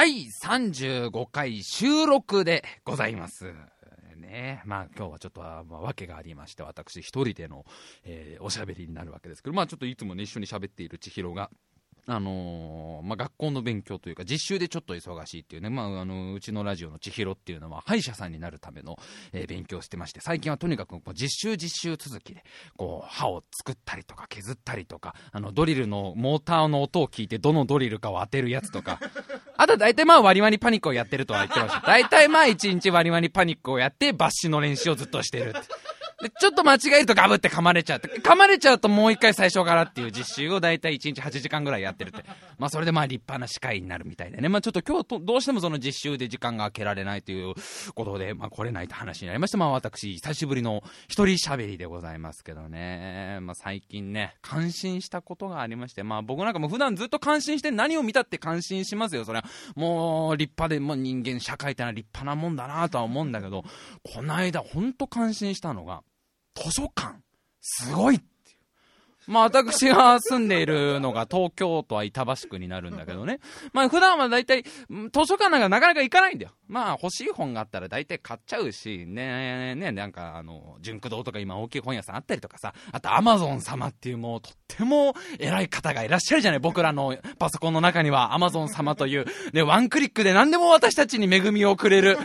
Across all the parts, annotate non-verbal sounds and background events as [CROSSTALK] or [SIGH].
第35回収録でございます。ね。まあ今日はちょっと、まあ、訳がありまして、私一人での、えー、おしゃべりになるわけですけど、まあちょっといつもね、一緒に喋っている千尋が、あのー、まあ、学校の勉強というか、実習でちょっと忙しいっていうね、まあ、あの、うちのラジオの千尋っていうのは、歯医者さんになるための、えー、勉強してまして、最近はとにかく、こう実習実習続きで、こう、歯を作ったりとか削ったりとか、あの、ドリルのモーターの音を聞いて、どのドリルかを当てるやつとか、[LAUGHS] あと大体まあ割り割りパニックをやってるとは言ってました。大体まあ一日割り割りパニックをやって、バッシュの練習をずっとしてるって。で、ちょっと間違えるとガブって噛まれちゃって、噛まれちゃうともう一回最初からっていう実習をだいたい1日8時間ぐらいやってるって。まあそれでまあ立派な歯科医になるみたいでね。まあちょっと今日どうしてもその実習で時間が空けられないということで、まあ来れないって話になりまして、まあ私、久しぶりの一人喋りでございますけどね。まあ最近ね、感心したことがありまして、まあ僕なんかも普段ずっと感心して何を見たって感心しますよ。それはもう立派で、もう人間社会ってのは立派なもんだなとは思うんだけど、この間ほんと感心したのが、図書館すごいって。まあ私が住んでいるのが東京都は板橋区になるんだけどね。[LAUGHS] まあ普段は大体図書館なんかなかなか行かないんだよ。まあ欲しい本があったら大体買っちゃうし、ねえ、ね、なんかあの、純駆堂とか今大きい本屋さんあったりとかさ、あとアマゾン様っていうもうとっても偉い方がいらっしゃるじゃない僕らのパソコンの中にはアマゾン様という、ね、ワンクリックで何でも私たちに恵みをくれる。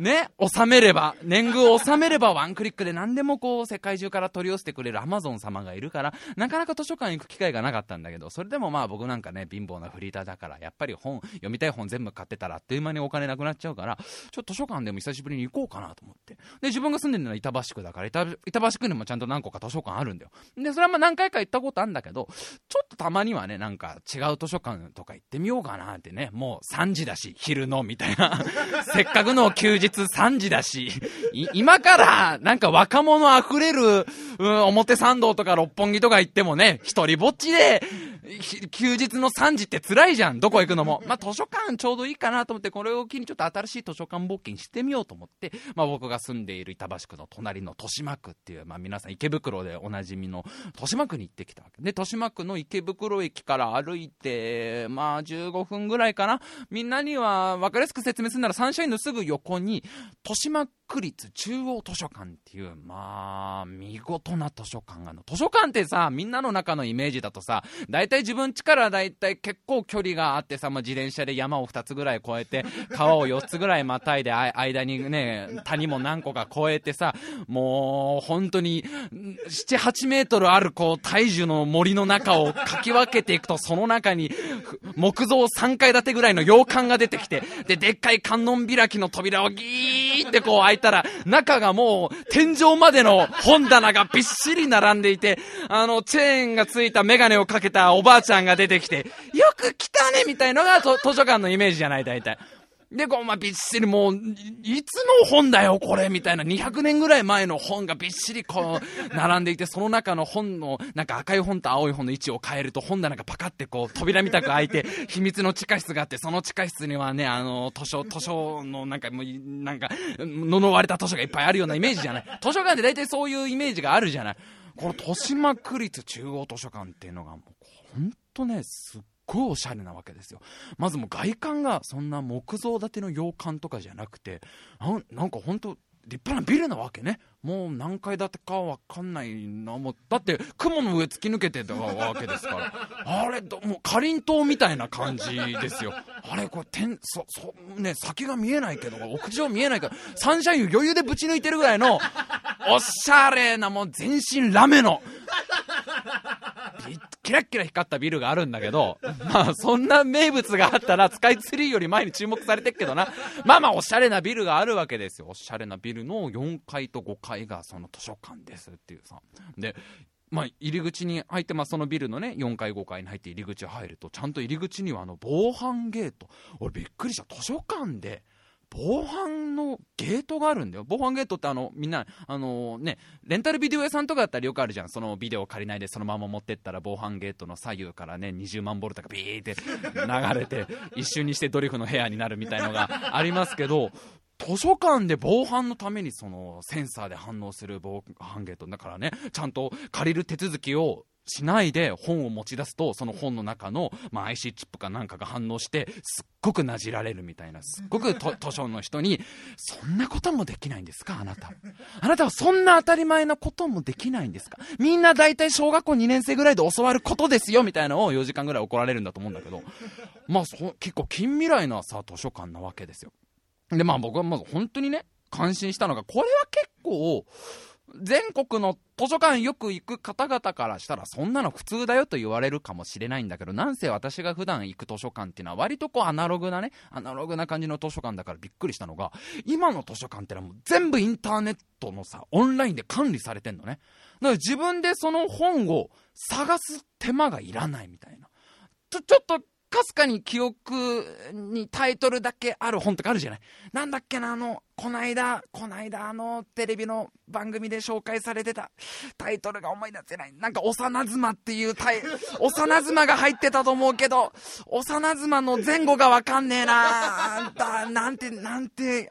ね、収めれば、年貢を収めればワンクリックで何でもこう世界中から取り寄せてくれるアマゾン様がいるから、なかなか図書館行く機会がなかったんだけど、それでもまあ僕なんかね、貧乏なフリーターだから、やっぱり本、読みたい本全部買ってたらあっという間にお金なくなっちゃうから、ちょっと図書館でも久しぶりに行こうかなと思って。で、自分が住んでるのは板橋区だから、板板橋区にもちゃんと何個か図書館あるんだよ。で、それはまあ何回か行ったことあるんだけど、ちょっとたまにはね、なんか違う図書館とか行ってみようかなってね、もう3時だし、昼の、みたいな。[LAUGHS] せっかくの休日3時だし、し、今から、なんか若者溢れる、うん、表参道とか六本木とか行ってもね、一人ぼっちで、休日の3時って辛いじゃん。どこ行くのも。まあ、図書館ちょうどいいかなと思って、これを機にちょっと新しい図書館冒険してみようと思って、まあ、僕が住んでいる板橋区の隣の豊島区っていう、まあ、皆さん池袋でおなじみの豊島区に行ってきたわけ。で、豊島区の池袋駅から歩いて、まあ、15分ぐらいかな。みんなには分かりやすく説明するならサンシャインのすぐ横に、豊島区立中央図書館っていう、まあ、見事な図書館があるの。図書館ってさ、みんなの中のイメージだとさ、大体自分家から大体結構距離があってさ、まあ、自転車で山を2つぐらい越えて、川を4つぐらいまたいで、間にね、谷も何個か越えてさ、もう、本当に、7、8メートルある、こう、大樹の森の中をかき分けていくと、その中に、木造3階建てぐらいの洋館が出てきて、で、でっかい観音開きの扉をギーってこう開いたら、中がもう、天井までの本棚がびっしり並んでいて、あの、チェーンがついたメガネをかけたおばあちゃんが出てきて、よく来たねみたいのが図書館のイメージじゃない、大体。で、こう、まあ、びっしりもう、いつの本だよ、これみたいな、200年ぐらい前の本がびっしりこう、並んでいて、その中の本の、なんか赤い本と青い本の位置を変えると、本棚がパカってこう、扉みたく開いて、秘密の地下室があって、その地下室にはね、あの、図書、図書のなんか、もう、なんか、呪われた図書がいっぱいあるようなイメージじゃない。図書館って大体そういうイメージがあるじゃない。この豊島区立中央図書館っていうのが、もう、ほんとね、すっごいおしゃれなわけですよ。まずもう外観がそんな木造建ての洋館とかじゃなくて、なんか本当立派なビルなわけね。もう何階建てかわかんないな。もう、だって雲の上突き抜けてたわけですから。あれ、もうかりんとうみたいな感じですよ。あれ、これ天、そ、そ、ね、先が見えないけど、屋上見えないから、サンシャイン余裕でぶち抜いてるぐらいの、おしゃれなもう全身ラメの、キラキラ光ったビルがあるんだけど、まあそんな名物があったらスカイツリーより前に注目されてっけどな。まあまあおしゃれなビルがあるわけですよ。おしゃれなビルの4階と5階がその図書館ですっていうさ。で、まあ、入り口に入って、まあ、そのビルのね、4階、5階に入って入り口入ると、ちゃんと入り口にはあの、防犯ゲート。俺びっくりした。図書館で、防犯のゲートがあるんだよ。防犯ゲートってあの、みんな、あのね、レンタルビデオ屋さんとかだったらよくあるじゃん。そのビデオ借りないでそのまま持ってったら防犯ゲートの左右からね、20万ボルトがビーって流れて、一瞬にしてドリフの部屋になるみたいのがありますけど、図書館で防犯のためにそのセンサーで反応する防犯ゲートだからね、ちゃんと借りる手続きをしないで本を持ち出すと、その本の中の、まあ、IC チップかなんかが反応して、すっごくなじられるみたいな、すっごく [LAUGHS] 図書の人に、そんなこともできないんですか？あなた。あなたはそんな当たり前のこともできないんですか？みんな大体小学校2年生ぐらいで教わることですよみたいなのを4時間ぐらい怒られるんだと思うんだけど、まあ、結構近未来なさ、図書館なわけですよ。で、まあ僕はまず本当にね、感心したのが、これは結構、全国の図書館よく行く方々からしたらそんなの普通だよと言われるかもしれないんだけど、なんせ私が普段行く図書館っていうのは割とこうアナログなね、アナログな感じの図書館だからびっくりしたのが、今の図書館ってのはもう全部インターネットのさ、オンラインで管理されてんのね。だから自分でその本を探す手間がいらないみたいな。ちょ、ちょっとかすかに記憶にタイトルだけある本とかあるじゃない？なんだっけな、あの、こないだ、こないだあの、テレビの番組で紹介されてたタイトルが思い出せない。なんか、幼妻っていうタイ、[LAUGHS] 幼妻が入ってたと思うけど、幼妻の前後がわかんねえなだ、なんて、なんて、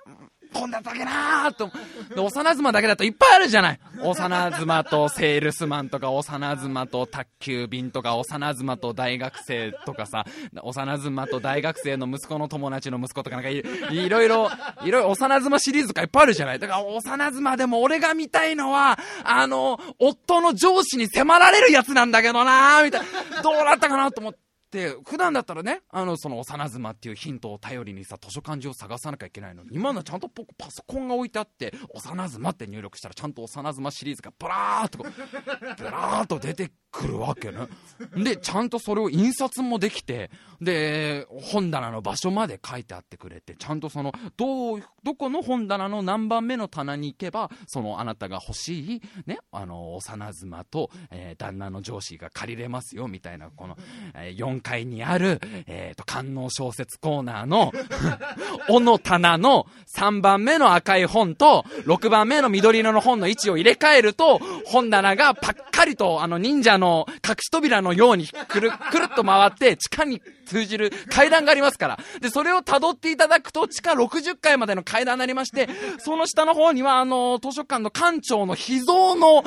こんだけなーと。で幼妻だけだといっぱいあるじゃない。幼妻とセールスマンとか、幼妻と宅急便とか、幼妻と大学生とかさ、幼妻と大学生の息子の友達の息子とかなんかいいろいろ、いろいろ幼妻シリーズとかいっぱいあるじゃない。だから幼妻でも俺が見たいのは、あの、夫の上司に迫られるやつなんだけどなーみたいな。どうだったかなと思って。で、普段だったらね、あの、その幼妻っていうヒントを頼りにさ、図書館中を探さなきゃいけないの。に、今のちゃんとパソコンが置いてあって、幼妻って入力したら、ちゃんと幼妻シリーズがブラーっと、ブラーっと出てくるわけね。で、ちゃんとそれを印刷もできて、で、本棚の場所まで書いてあってくれて、ちゃんとその、どう、どこの本棚の何番目の棚に行けば、そのあなたが欲しい、ね、あの、幼妻と、えー、旦那の上司が借りれますよ、みたいな、この、えー、4階にある、えっ、ー、と、観音小説コーナーの、[LAUGHS] おの棚の3番目の赤い本と、6番目の緑色の本の位置を入れ替えると、本棚がパッカリと、あの、忍者のの隠し扉のようにくる、くるっと回って、地下に通じる階段がありますから。で、それを辿っていただくと、地下60階までの階段になりまして、その下の方には、あの、図書館の館長の秘蔵の、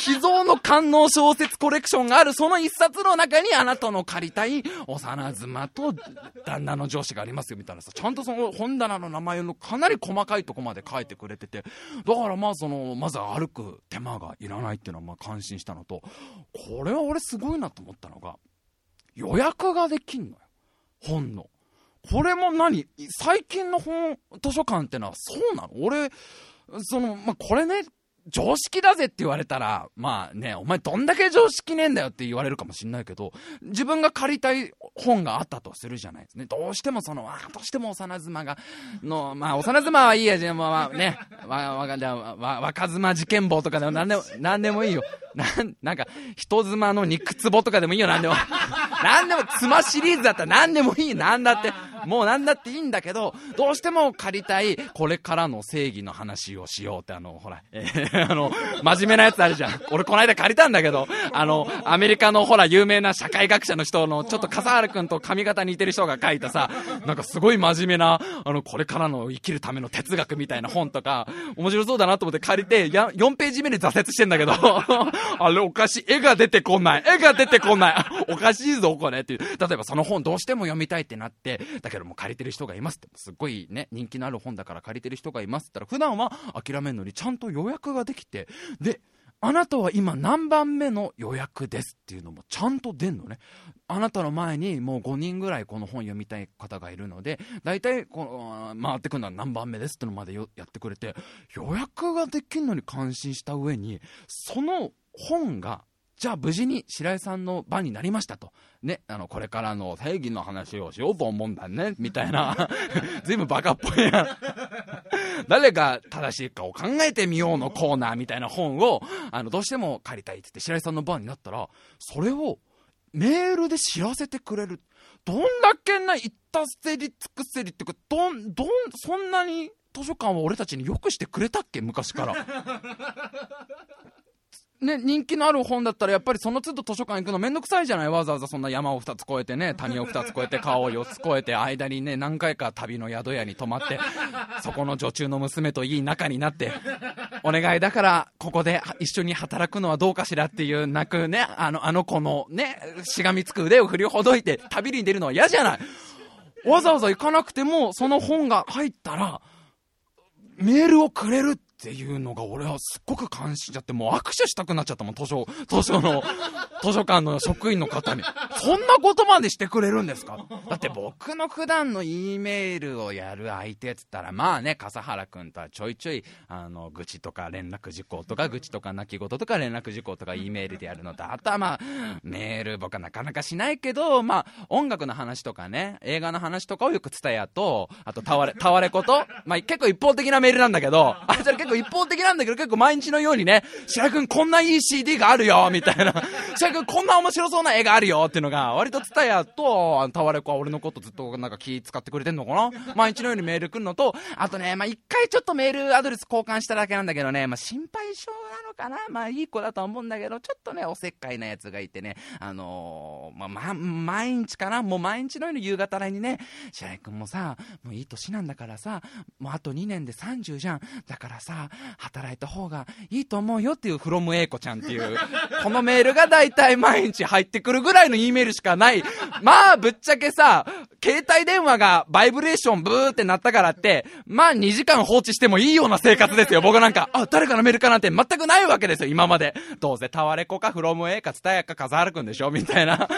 秘蔵の観音小説コレクションがある、その一冊の中にあなたの借りたい幼妻と旦那の上司がありますよ、みたいなさ、ちゃんとその本棚の名前のかなり細かいとこまで書いてくれてて、だからまあその、まず歩く手間がいらないっていうのはまあ感心したのと、これは俺すごいなと思ったのが、予約ができんのよ。本の。これも何？最近の本、図書館ってのはそうなの？俺、その、まあ、これね、常識だぜって言われたら、まあね、お前どんだけ常識ねえんだよって言われるかもしんないけど、自分が借りたい本があったとするじゃないですね。どうしてもその、あどうしても幼妻が、の、まあ幼妻はいいや、じゃあまあね、わ、わ、じゃわ、若妻事件簿とかでも何でも、何でもいいよ。なん、なんか、人妻の肉壺とかでもいいよ、何でも。何でも、妻シリーズだったら何でもいい、なんだって。もう何だっていいんだけど、どうしても借りたい、これからの正義の話をしようって、あの、ほら、えー、[LAUGHS] あの、真面目なやつあるじゃん。俺この間借りたんだけど、あの、アメリカのほら、有名な社会学者の人の、ちょっと笠原くんと髪型似てる人が書いたさ、なんかすごい真面目な、あの、これからの生きるための哲学みたいな本とか、面白そうだなと思って借りて、や、4ページ目で挫折してんだけど、[LAUGHS] あれおかしい。絵が出てこない。絵が出てこない。おかしいぞ、これっていう。例えばその本どうしても読みたいってなって、だけどもう借りてる人がいますって。すっごいね、人気のある本だから借りてる人がいますって言ったら、普段は諦めるのにちゃんと予約ができて、で、あなたは今何番目の予約ですっていうのもちゃんと出んのね。あなたの前にもう5人ぐらいこの本読みたい方がいるので、大体この回ってくるのは何番目ですってのまでやってくれて、予約ができるのに感心した上に、その本がじゃあ無事に白井さんの番になりましたと。ね、あの、これからの正義の話をしようと思うんだね、みたいな。ずいぶんバカっぽいやん。誰が正しいかを考えてみようのコーナーみたいな本を、あの、どうしても借りたいって言って白井さんの番になったら、それをメールで知らせてくれる。どんだけな、言ったせり尽くせりっていうか、どん、どん、そんなに図書館は俺たちによくしてくれたっけ？昔から。ね、人気のある本だったらやっぱりその都度図書館行くのめんどくさいじゃない？わざわざそんな山を2つ越えてね、谷を2つ越えて川を4つ越えて間にね、何回か旅の宿屋に泊まって、そこの女中の娘といい仲になって、お願いだから、ここで一緒に働くのはどうかしらっていう泣くね、あの、あの子のね、しがみつく腕を振りほどいて旅に出るのは嫌じゃない？わざわざ行かなくても、その本が入ったら、メールをくれるってていうのが俺はすっごく感心しちゃって、もう握手したくなっちゃったもん、図書、[LAUGHS] 図書の、[LAUGHS] 図書館の職員の方に。そんなことまでしてくれるんですか？だって僕の普段の E メールをやる相手っつったら、まあね、笠原くんとはちょいちょい、あの、愚痴とか連絡事項とか、愚痴とか泣き言とか連絡事項とか E メールでやるのと、あとはまあ、メール僕はなかなかしないけど、まあ、音楽の話とかね、映画の話とかをよく伝えやと、あと、たわれ、たわれこと、まあ結構一方的なメールなんだけど、あそれ結構一方的なんだけど、結構毎日のようにね、白くんこんないい CD があるよ、みたいな。[LAUGHS] 白くんこんな面白そうな絵があるよ、っていうのが、割とツタヤと、タワレコは俺のことずっとなんか気使ってくれてんのかな？毎日のようにメール来るのと、あとね、まあ、一回ちょっとメールアドレス交換しただけなんだけどね、まあ、心配性なのかな？まあ、いい子だと思うんだけど、ちょっとね、おせっかいなやつがいてね、あのー、まあ、ま、毎日かな？もう毎日のように夕方来にね、白井くんもさ、もういい年なんだからさ、もうあと2年で30じゃん。だからさ、働いた方がいいと思うよっていうフロムエイコちゃんっていう、[LAUGHS] このメールが大体毎日入ってくるぐらいの E メールしかない。まあ、ぶっちゃけさ、携帯電話がバイブレーションブーってなったからって、まあ2時間放置してもいいような生活ですよ。僕なんか、あ、誰かのメールかなんて全くないわけですよ、今まで。どうせタワレコかフロムエイかツタヤかカザハルくんでしょみたいな。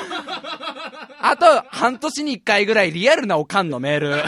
あと、半年に一回ぐらいリアルなおかんのメール。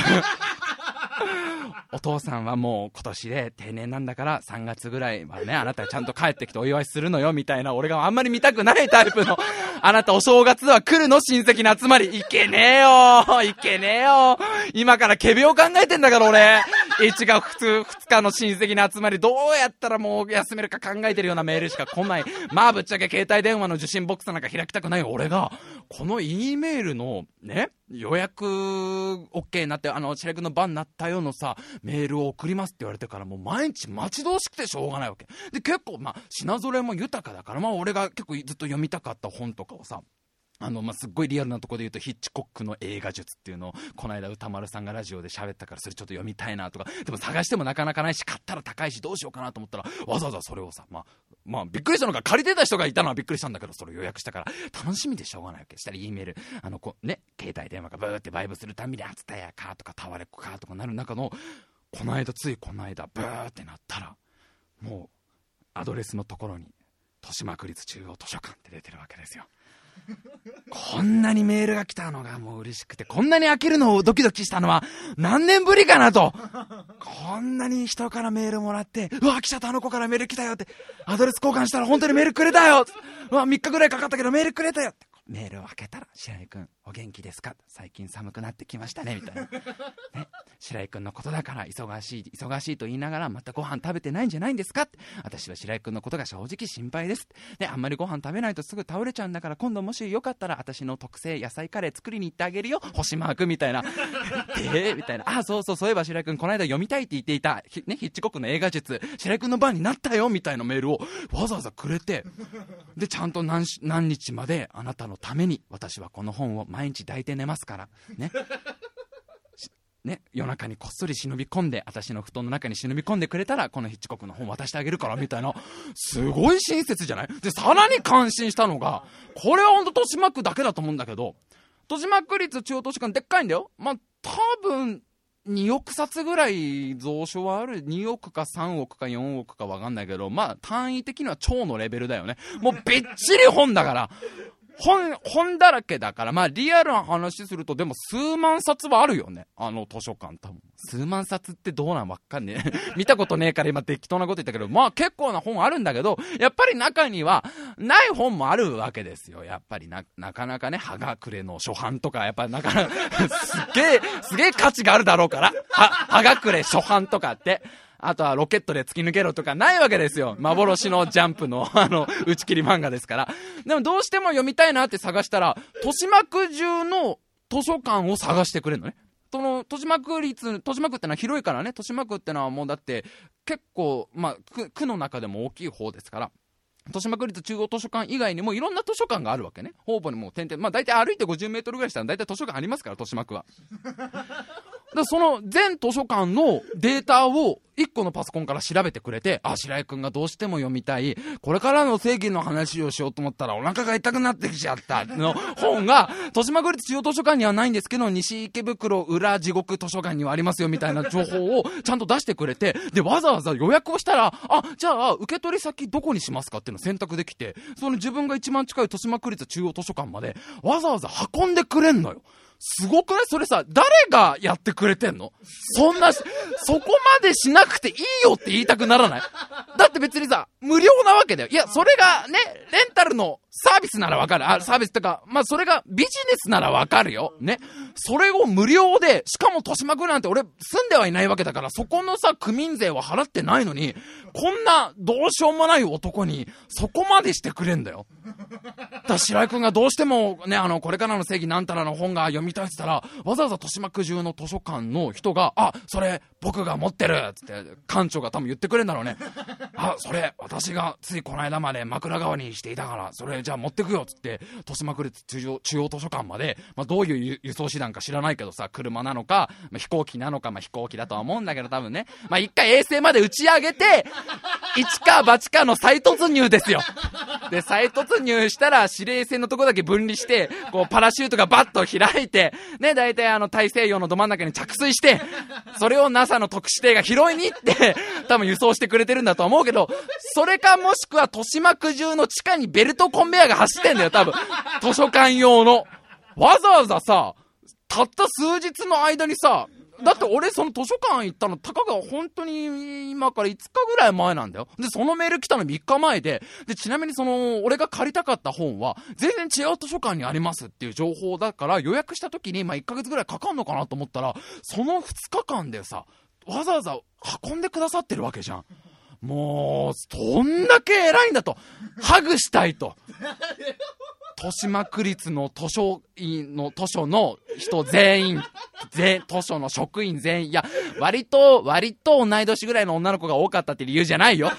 お父さんはもう今年で定年なんだから3月ぐらいはね、あなたちゃんと帰ってきてお祝いするのよみたいな、俺があんまり見たくないタイプの、あなたお正月は来るの親戚の集まり。いけねえよいけねえよ今からケビを考えてんだから俺。1月2日の親戚の集まり、どうやったらもう休めるか考えてるようなメールしか来ない。まあぶっちゃけ携帯電話の受信ボックスなんか開きたくない俺が、この E メールのね、予約 OK になって、あの、白くの番になったよのさ、メールを送りますって言われてからもう毎日待ち遠しくてしょうがないわけ。で、結構まあ、品揃えも豊かだから、まあ俺が結構ずっと読みたかった本とかをさ、あの、まあ、すっごいリアルなところで言うと、ヒッチコックの映画術っていうのを、この間歌丸さんがラジオで喋ったから、それちょっと読みたいなとか、でも探してもなかなかないし、買ったら高いし、どうしようかなと思ったら、わざわざそれをさ、まあ、まあ、びっくりしたのが、借りてた人がいたのはびっくりしたんだけど、それを予約したから、楽しみでしょうがないわけ。したら E メール、あの、こね、携帯電話がブーってバイブするたびに、あつたやかとか、タワレコかとかなる中の、この間、ついこの間、ブーってなったら、もう、アドレスのところに、豊島区立中央図書館って出てるわけですよ。こんなにメールが来たのがもう嬉しくて、こんなに開けるのをドキドキしたのは何年ぶりかなと。こんなに人からメールもらって、うわ、来ちゃったあの子からメール来たよって、アドレス交換したら本当にメールくれたようわ、3日ぐらいかかったけどメールくれたよってメールを開けたら、白井君、お元気ですか？最近寒くなってきましたね、みたいな。[LAUGHS] ね、白井君のことだから忙しい、忙しいと言いながら、またご飯食べてないんじゃないんですか？私は白井君のことが正直心配です。で、あんまりご飯食べないとすぐ倒れちゃうんだから、今度もしよかったら、私の特製野菜カレー作りに行ってあげるよ、星マークみたいな。[LAUGHS] えー、みたいな。あ、そうそう、そういえば白井君、この間読みたいって言っていた、ね、ヒッチコックの映画術、白井君の番になったよ、みたいなメールをわざわざくれて、で、ちゃんと何何日まであなたののために私はこの本を毎日抱いて寝ますからね [LAUGHS] ね、夜中にこっそり忍び込んで、私の布団の中に忍び込んでくれたら、このヒッチコックの本渡してあげるから、みたいな。すごい親切じゃない？で、さらに感心したのが、これはほんと豊島区だけだと思うんだけど、豊島区立中央図書館でっかいんだよ。まあ、多分、2億冊ぐらい蔵書はある。2億か3億か4億かわかんないけど、まあ単位的には超のレベルだよね。もうびっちり本だから。本、本だらけだから、まあリアルな話すると、でも数万冊はあるよね。あの図書館多分。数万冊ってどうなんわかんねえ。[LAUGHS] 見たことねえから今適当なこと言ったけど、まあ結構な本あるんだけど、やっぱり中には、ない本もあるわけですよ。やっぱりな、なかなかね、はがくれの初版とか、やっぱりなかなか [LAUGHS] すげえ、すげえ価値があるだろうから。は、はがくれ初版とかって。あとはロケットで突き抜けろとかないわけですよ。[LAUGHS] 幻のジャンプの、[LAUGHS] あの、打ち切り漫画ですから。でもどうしても読みたいなって探したら、豊島区中の図書館を探してくれるのね。その、豊島区立、豊島区ってのは広いからね、豊島区ってのはもうだって、結構、まあ、区、区の中でも大きい方ですから。豊島区立中央図書館以外にもいろんな図書館があるわけね。方々にも点々、まあ大体歩いて50メートルぐらいしたら大体図書館ありますから、豊島区は。[LAUGHS] だその全図書館のデータを1個のパソコンから調べてくれて、あ、白井くんがどうしても読みたい、これからの正義の話をしようと思ったらお腹が痛くなってきちゃった。の本が、豊島区立中央図書館にはないんですけど、西池袋裏地獄図書館にはありますよみたいな情報をちゃんと出してくれて、で、わざわざ予約をしたら、あ、じゃあ、受け取り先どこにしますかっていうのを選択できて、その自分が一番近い豊島区立中央図書館まで、わざわざ運んでくれんのよ。すごくない？それさ、誰がやってくれてんの？そんな、そこまでしなくていいよって言いたくならない？だって別にさ、無料なわけだよ。いや、それがね、レンタルのサービスならわかる。あ、サービスとか、まあ、それがビジネスならわかるよ。ね。それを無料で、しかも豊島区なんて俺住んではいないわけだから、そこのさ、区民税は払ってないのに、こんなどうしようもない男に、そこまでしてくれんだよ。[LAUGHS] だ白井くんがどうしてもね、あの、これからの正義なんたらの本が読みたいって言ったら、わざわざ豊島区中の図書館の人が、あ、それ僕が持ってるつって、館長が多分言ってくれんだろうね。[LAUGHS] あ、それ私がついこの間まで枕川にしていたから、それじゃあ持ってくよっつって、豊島区立中央中央図書館まで、まあ、どういう輸送手段か知らないけどさ、車なのか、まあ、飛行機なのか、まあ、飛行機だとは思うんだけど多分ね、まあ、一回衛星まで打ち上げて、一か八かの再突入ですよ。で、再突入したら指令線のとこだけ分離して、こうパラシュートがバッと開いて、ね、大体あの大西洋のど真ん中に着水して、それを NASA の特殊艇が拾いに行って、多分輸送してくれてるんだと思うけど、それかもしくは豊島区中の地下にベルトコンベヤーが走ってんだよ、多分。図書館用の。わざわざさ、たった数日の間にさ、だって俺その図書館行ったの、たかが本当に今から5日ぐらい前なんだよ。で、そのメール来たの3日前で、で、ちなみにその、俺が借りたかった本は、全然違う図書館にありますっていう情報だから、予約した時に、まあ1ヶ月ぐらいかかんのかなと思ったら、その2日間でさ、わざわざ運んでくださってるわけじゃん。もう、どんだけ偉いんだと。ハグしたいと。豊島区立の図書院の図書の人全員、全、図書の職員全員、いや、割と、割と同い年ぐらいの女の子が多かったって理由じゃないよ。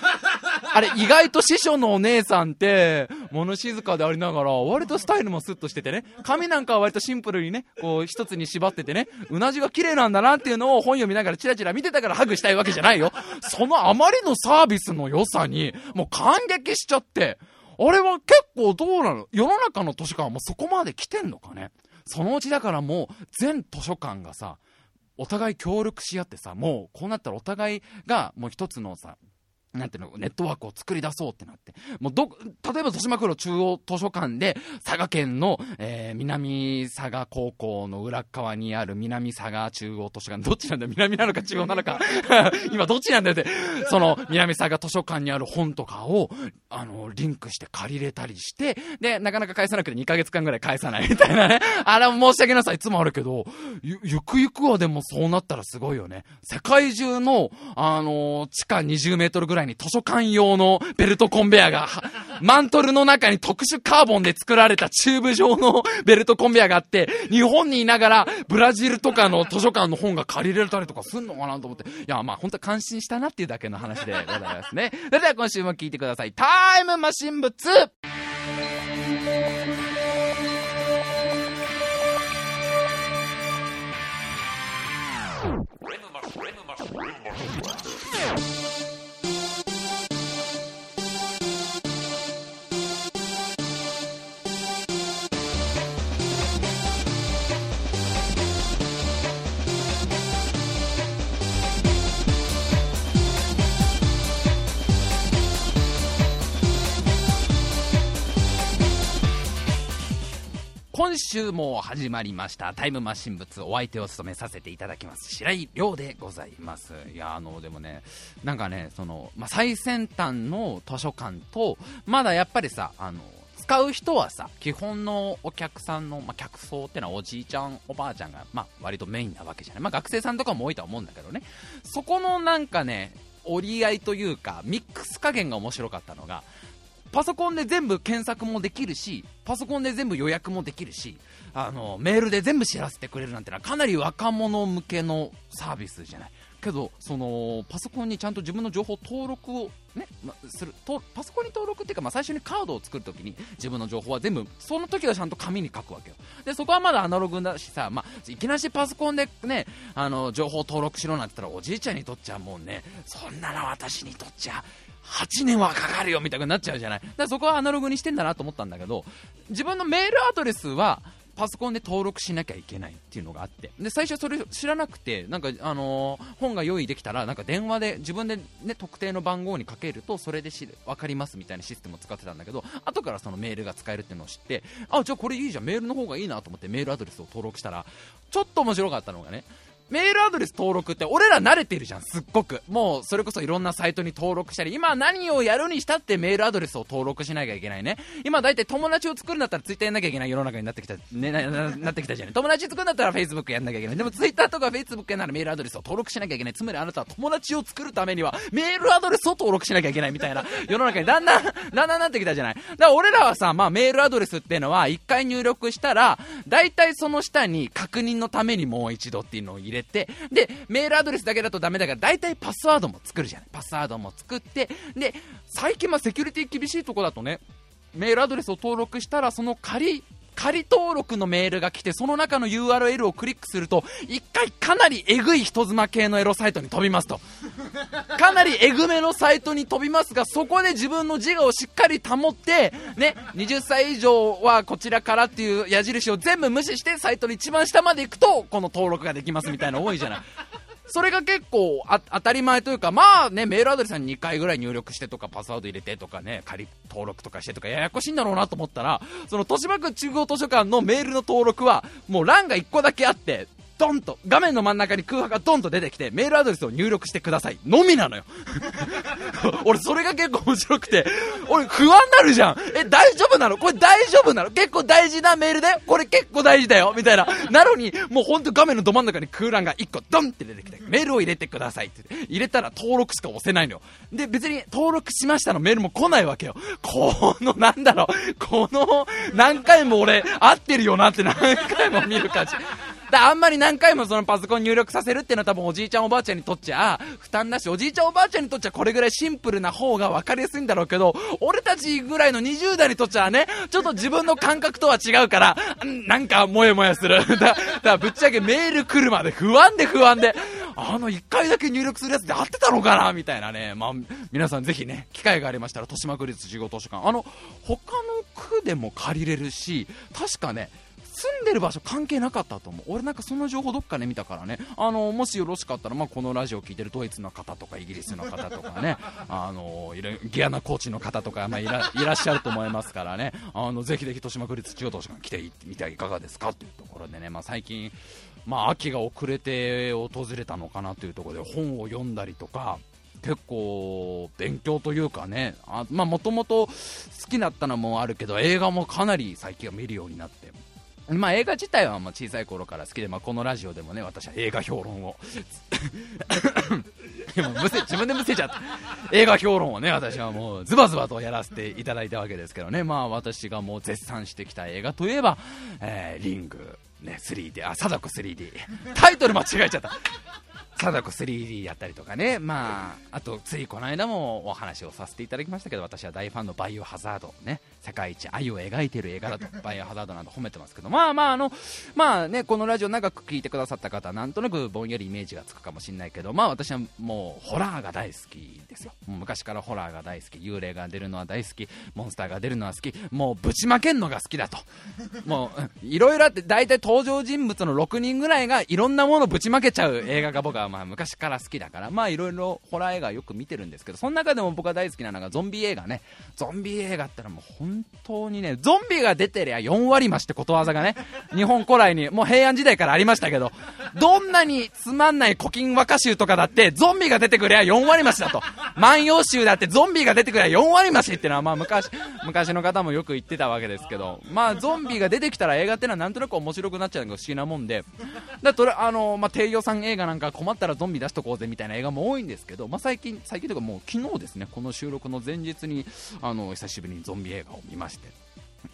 あれ、意外と師匠のお姉さんって、物静かでありながら、割とスタイルもスッとしててね、髪なんかは割とシンプルにね、こう、一つに縛っててね、うなじが綺麗なんだなっていうのを本読みながらチラチラ見てたからハグしたいわけじゃないよ。そのあまりのサービスの良さに、もう感激しちゃって、あれは結構どうなの？世の中の図書館はもうそこまで来てんのかね？そのうちだからもう全図書館がさ、お互い協力し合ってさ、もうこうなったらお互いがもう一つのさ、なんていうの、ネットワークを作り出そうってなって。もうど、例えば豊島区の中央図書館で、佐賀県の、えー、南佐賀高校の裏側にある南佐賀中央図書館、どっちなんだ南なのか中央なのか [LAUGHS] 今どっちなんだよって、その南佐賀図書館にある本とかを、あの、リンクして借りれたりして、で、なかなか返さなくて2ヶ月間ぐらい返さないみたいなね。[LAUGHS] あれ申し訳なさい、いつもあるけど、ゆ、ゆくゆくはでもそうなったらすごいよね。世界中の、あの、地下20メートルぐらいに図書館用のベルトコンベヤが、[LAUGHS] マントルの中に特殊カーボンで作られたチューブ状のベルトコンベヤがあって、日本にいながらブラジルとかの図書館の本が借りれたりとかすんのかなと思って。いや、まあ本当は感心したなっていうだけの話でございますね。それでは今週も聞いてください。タイムマシン部 2! 週も始まりました。タイムマシン物お相手を務めさせていただきます。白井亮でございます。いやあのでもねなんかねその、まあ、最先端の図書館とまだやっぱりさあの使う人はさ基本のお客さんの、まあ、客層ってのはおじいちゃんおばあちゃんが、まあ、割とメインなわけじゃない、まあ、学生さんとかも多いとは思うんだけどね。そこのなんかね折り合いというかミックス加減が面白かったのがパソコンで全部検索もできるし、パソコンで全部予約もできるし、あの、メールで全部知らせてくれるなんてのはかなり若者向けのサービスじゃない。けど、その、パソコンにちゃんと自分の情報登録をね、まするとパソコンに登録っていうか、まあ、最初にカードを作るときに自分の情報は全部その時はちゃんと紙に書くわけよでそこはまだアナログだしさ、まあ、いきなしパソコンでね、あの、情報登録しろなんて言ったら、おじいちゃんにとっちゃもうね、そんなの私にとっちゃ、8年はかかるよみたいになっちゃうじゃない。だからそこはアナログにしてんだなと思ったんだけど、自分のメールアドレスは、パソコンで登録しなきゃいけないっていうのがあってで最初それ知らなくてなんか、あのー、本が用意できたらなんか電話で自分で、ね、特定の番号にかけるとそれでし分かりますみたいなシステムを使ってたんだけど後からそのメールが使えるっていうのを知ってあじゃあこれいいじゃんメールの方がいいなと思ってメールアドレスを登録したらちょっと面白かったのがねメールアドレス登録って俺ら慣れてるじゃん、すっごく。もうそれこそいろんなサイトに登録したり、今何をやるにしたってメールアドレスを登録しなきゃいけないね。今大体友達を作るんだったらツイッターやんなきゃいけない世の中になってきた、ね、なななってきたじゃない。友達作るんだったらフェイスブックやんなきゃいけない。でもツイッターとかフェイスブックやならメールアドレスを登録しなきゃいけない。つまりあなたは友達を作るためにはメールアドレスを登録しなきゃいけないみたいな世の中にだんだん、だんだんなってきたじゃない。だから俺らはさ、まあメールアドレスっていうのは一回入力したら、大体その下に確認のためにもう一度っていうのを入れて、で、メールアドレスだけだとダメだから大体パスワードも作るじゃない。パスワードも作ってで最近はセキュリティ厳しいとこだとねメールアドレスを登録したらその仮仮登録のメールが来てその中の URL をクリックすると1回かなりえぐい人妻系のエロサイトに飛びますと。かなりえぐめのサイトに飛びますがそこで自分の自我をしっかり保ってね20歳以上はこちらからっていう矢印を全部無視してサイトの一番下まで行くとこの登録ができますみたいな多いじゃない。それが結構あ当たり前というか、まあね、メールアドレスに2回ぐらい入力してとか、パスワード入れてとかね、仮登録とかしてとか、ややこしいんだろうなと思ったら、その豊島区中央図書館のメールの登録は、もう欄が1個だけあって、ドンと、画面の真ん中に空白がドンと出てきて、メールアドレスを入力してください。のみなのよ。[LAUGHS] 俺、それが結構面白くて、俺、不安になるじゃん。え、大丈夫なの？これ大丈夫なの？結構大事なメールでこれ結構大事だよ？みたいな。なのに、もうほんと画面のど真ん中に空欄が1個ドンって出てきて、メールを入れてくださいって。入れたら登録しか押せないのよ。で、別に登録しましたのメールも来ないわけよ。この、なんだろう、この、何回も俺、合ってるよなって何回も見る感じ。だあんまり何回もそのパソコン入力させるっていうのは多分おじいちゃんおばあちゃんにとっちゃ負担なしおじいちゃんおばあちゃんにとっちゃこれぐらいシンプルな方が分かりやすいんだろうけど俺たちぐらいの20代にとっちゃねちょっと自分の感覚とは違うからなんかモヤモヤする。[LAUGHS] だからぶっちゃけメール来るまで不安で不安であの1回だけ入力するやつで合ってたのかなみたいなね、まあ、皆さんぜひね機会がありましたら豊島区立事業図書館。あの他の区でも借りれるし確かね住んでる場所関係なかったと思う。俺なんかそんな情報どっかで見たからね。あのもしよろしかったら、まあ、このラジオを聞いてるドイツの方とかイギリスの方とかね。[LAUGHS] あのギアナコーチの方とか、まあ、いらいらっしゃると思いますからね。あのぜひぜひ豊島区立中央図書館来てみてはいかがですかというところでね、まあ、最近、まあ、秋が遅れて訪れたのかなというところで本を読んだりとか結構勉強というかね。もともと好きだったのもあるけど映画もかなり最近は見るようになってまあ、映画自体はまあ小さい頃から好きで、まあ、このラジオでもね私は映画評論を。[LAUGHS] むせ自分でむせちゃった。映画評論をね私はもうズバズバとやらせていただいたわけですけどね、まあ、私がもう絶賛してきた映画といえば、えー、リング、ね、3D あ貞子 3D タイトル間違えちゃった。貞子 3D やったりとかね、まあ、あとついこの間もお話をさせていただきましたけど私は大ファンのバイオハザードね世界一愛を描いている映画だとバイオハザードなど褒めてますけど。まあまああのまあねこのラジオ長く聞いてくださった方はなんとなくぼんやりイメージがつくかもしれないけどまあ私はもうホラーが大好きですよ。昔からホラーが大好き。幽霊が出るのは大好き。モンスターが出るのは好き。もうぶちまけんのが好きだと。もういろいろあって大体登場人物の6人ぐらいがいろんなものぶちまけちゃう映画が僕はまあ昔から好きだから。まあいろいろホラー映画よく見てるんですけどその中でも僕が大好きなのがゾンビ映画ね。ゾンビ映画ってのはもう本当にねゾンビが出てりゃ4割増しってことわざがね日本古来にもう平安時代からありましたけどどんなにつまんない古今和歌集とかだってゾンビが出てくりゃ4割増しだと。万葉集だってゾンビが出てくりゃ4割増しってのはまあ昔昔の方もよく言ってたわけですけどまあゾンビが出てきたら映画ってのはなんとなく面白くなっちゃうのが不思議なもんでだとあの、まあ、低予算映画なんか困ったらゾンビ出しとこうぜみたいな映画も多いんですけど、まあ、最近最近というかもう昨日ですねこの収録の前日にあの久しぶりにゾンビ映画を見まして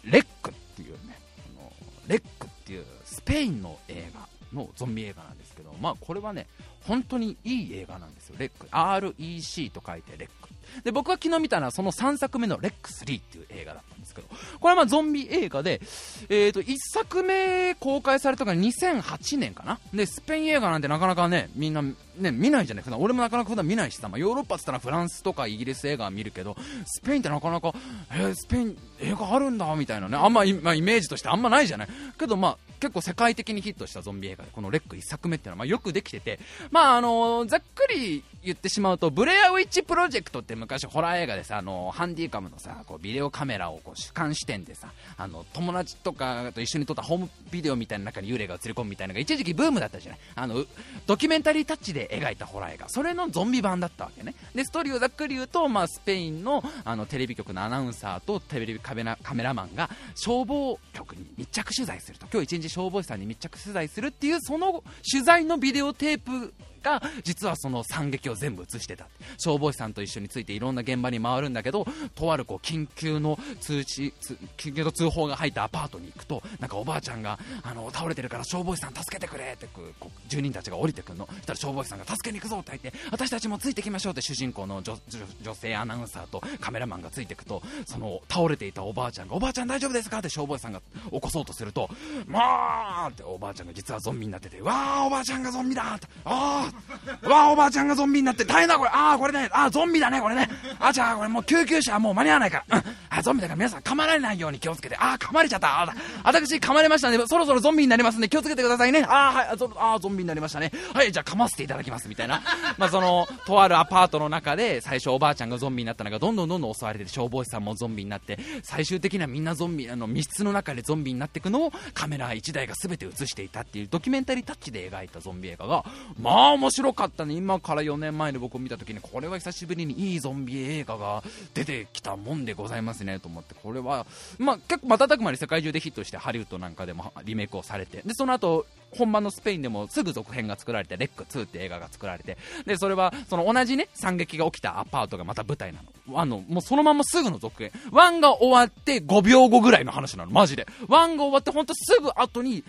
レックっていうねあのレックっていうスペインの映画のゾンビ映画なんですけど、まあ、これはね本当にいい映画なんですよレック。REC と書いてレック。で僕が昨日見たのはその3作目のレック3っていう映画だったんですけど、これはまあゾンビ映画で、えーと、1作目公開されたのが2008年かな。で、スペイン映画なんてなかなかね、みんな、ね、見ないじゃない普段俺もなかなか普段見ないしさ、まあ、ヨーロッパっつったらフランスとかイギリス映画は見るけど、スペインってなかなか、えー、スペイン映画あるんだ、みたいなね、あんま、まあ、イメージとしてあんまないじゃない。けど、まあ、結構世界的にヒットしたゾンビ映画で、このレック1作目っていうのは、まあ、よくできてて、まあ、あのー、ざっくり言ってしまうと、ブレアウィッチプロジェクトって昔ホラー映画でさ、あのー、ハンディカムのさ、こうビデオカメラをう主観視点でさ、あの、友達とかと一緒に撮ったホームビデオみたいな中に幽霊が映り込むみたいなのが一時期ブームだったじゃないあの、ドキュメンタリータッチで描いたホラー映画。それのゾンビ版だったわけね。で、ストーリーをざっくり言うと、まあ、スペインのあのテレビ局のアナウンサーとテレビカメラカメラマンが消防局に密着取材すると。今日一日消防士さんに密着取材するっていう、その取材のビデオテープが実はその惨劇を全部映してた。消防士さんと一緒についていろんな現場に回るんだけどとあるこう緊急の通知緊急の通報が入ったアパートに行くとなんかおばあちゃんがあの倒れてるから消防士さん助けてくれってこう住人たちが降りてくるの。そしたら消防士さんが助けに行くぞって言って私たちもついてきましょうって主人公の女性アナウンサーとカメラマンがついていくとその倒れていたおばあちゃんがおばあちゃん大丈夫ですか？って消防士さんが起こそうとするとまあっておばあちゃんが実はゾンビになっててわあおばあちゃんがゾンビだってああわあおばあちゃんがゾンビになって大変だこれ。ああこれね。ああゾンビだねこれね。あじゃあこれもう救急車はもう間に合わないから、うん、あゾンビだから皆さん噛まれないように気をつけて。ああ噛まれちゃった。あ私噛まれましたね。そろそろゾンビになりますんで気をつけてくださいね。ああはい。あゾンビになりましたね。はいじゃあ噛ませていただきますみたいな。まあそのとあるアパートの中で最初おばあちゃんがゾンビになったのがどんどんどんどん襲われて消防士さんもゾンビになって最終的にはみんなゾンビあの密室の中でゾンビになっていくのをカメラ1台が全て映していたっていうドキュメンタリータッチで描いたゾンビ映画がまあ面白かったね今から4年前に僕を見た時にこれは久しぶりにいいゾンビ映画が出てきたもんでございますねと思ってこれは、まあ、結構瞬く間に世界中でヒットしてハリウッドなんかでもリメイクをされてでその後本場のスペインでもすぐ続編が作られて、レック2って映画が作られて、で、それは、その同じね、惨劇が起きたアパートがまた舞台なの。あの、もうそのまますぐの続編。1が終わって5秒後ぐらいの話なの、マジで。1が終わってほんとすぐ後に、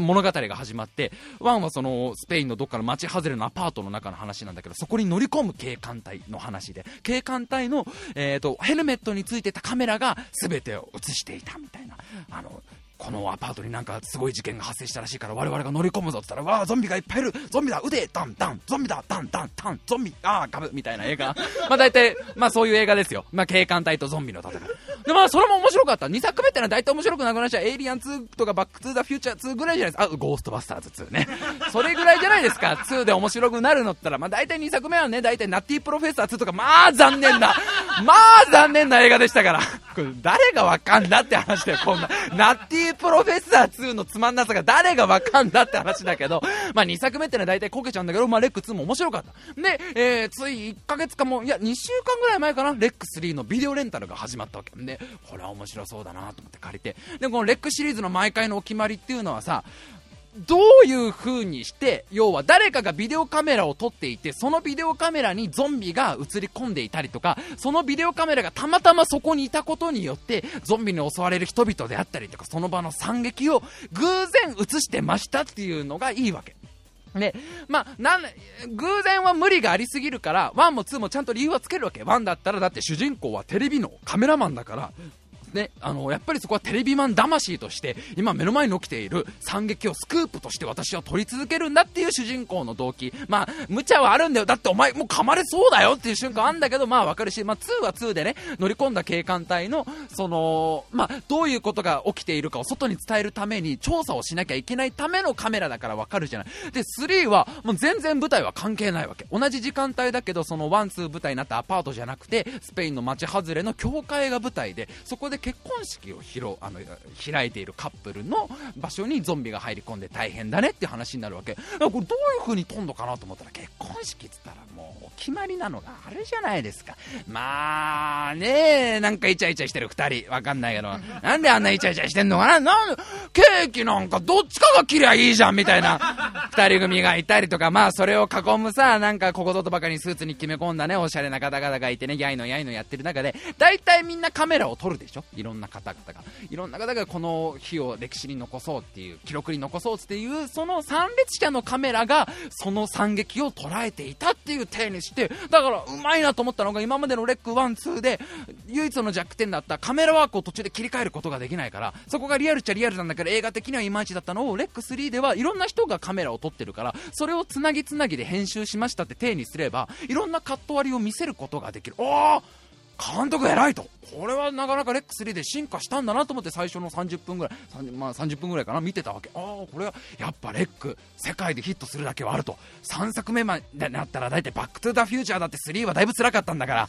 物語が始まって、ワンはそのスペインのどっかの街外れのアパートの中の話なんだけど、そこに乗り込む警官隊の話で、警官隊の、えっ、ー、と、ヘルメットについてたカメラが全てを映していたみたいな、あの、このアパートになんかすごい事件が発生したらしいから我々が乗り込むぞって言ったら、わあ、ゾンビがいっぱいいるゾンビだ腕ダンダンゾンビだダンダンダンゾンビああ、ガブみたいな映画。[LAUGHS] まあ大体、まあそういう映画ですよ。まあ警官隊とゾンビの戦い。で、まあそれも面白かった。2作目ってのは大体面白くなくなっちゃう。エイリアン2とかバックトゥーザフューチャー2ぐらいじゃないですか。あ、ゴーストバスターズ2ね。それぐらいじゃないですか。2で面白くなるのったら、まあ大体2作目はね、大体ナッティープロフェッサー2とか、まあ残念な、まあ残念な映画でしたから。これ誰がわかんだって話だよ、こんな。ナッティプロフェッサー2のつまんなさが誰がわかんだって話だけど、[LAUGHS] まあ2作目ってのは大体こけちゃうんだけど、まあレック2も面白かった。で、えー、つい1ヶ月かも、いや2週間ぐらい前かな、レック3のビデオレンタルが始まったわけ。で、これは面白そうだなと思って借りて。で、このレックシリーズの毎回のお決まりっていうのはさ、どういう風にして、要は誰かがビデオカメラを撮っていて、そのビデオカメラにゾンビが映り込んでいたりとか、そのビデオカメラがたまたまそこにいたことによって、ゾンビに襲われる人々であったりとか、その場の惨劇を偶然映してましたっていうのがいいわけ。で、まあ、なん、偶然は無理がありすぎるから、1も2もちゃんと理由はつけるわけ。1だったら、だって主人公はテレビのカメラマンだから、ね、あの、やっぱりそこはテレビマン魂として、今目の前に起きている惨劇をスクープとして私は撮り続けるんだっていう主人公の動機。まあ、無茶はあるんだよ。だってお前もう噛まれそうだよっていう瞬間あんだけど、まあわかるし、まあ2は2でね、乗り込んだ警官隊の、その、まあ、どういうことが起きているかを外に伝えるために調査をしなきゃいけないためのカメラだからわかるじゃない。で、3はもう全然舞台は関係ないわけ。同じ時間帯だけど、その1、2舞台になったアパートじゃなくて、スペインの街外れの教会が舞台で、そこで結婚式を広あの開いているカップルの場所にゾンビが入り込んで大変だねって話になるわけ。これどういう風に飛んのかなと思ったら結婚式っつったらもうお決まりなのがあれじゃないですか。まあねなんかイチャイチャしてる2人。わかんないけど。なんであんなイチャイチャしてんのかな。なんケーキなんかどっちかが切りゃいいじゃんみたいな。2人組がいたりとか。まあそれを囲むさなんかここぞとばかりにスーツに決め込んだね。おしゃれな方々がいてね。やいのやいのやってる中で。大体みんなカメラを撮るでしょ。いろんな方々がいろんな方がこの日を歴史に残そうっていう記録に残そうっていうその参列者のカメラがその惨劇を捉えていたっていう体にしてだからうまいなと思ったのが今までのレック1、2で、唯一の弱点だったカメラワークを途中で切り替えることができないから、そこがリアルっちゃリアルなんだけど、映画的にはいまいちだったのを、レック3ではいろんな人がカメラを撮ってるから、それをつなぎつなぎで編集しましたって体にすれば、いろんなカット割りを見せることができる。おー監督偉いと。これはなかなかレック3で進化したんだなと思って最初の30分ぐらい、まあ、30分ぐらいかな見てたわけ。ああこれはやっぱレック世界でヒットするだけはあると。3作目までなったら大体バックトゥザフューチャーだって3はだいぶ辛かったんだから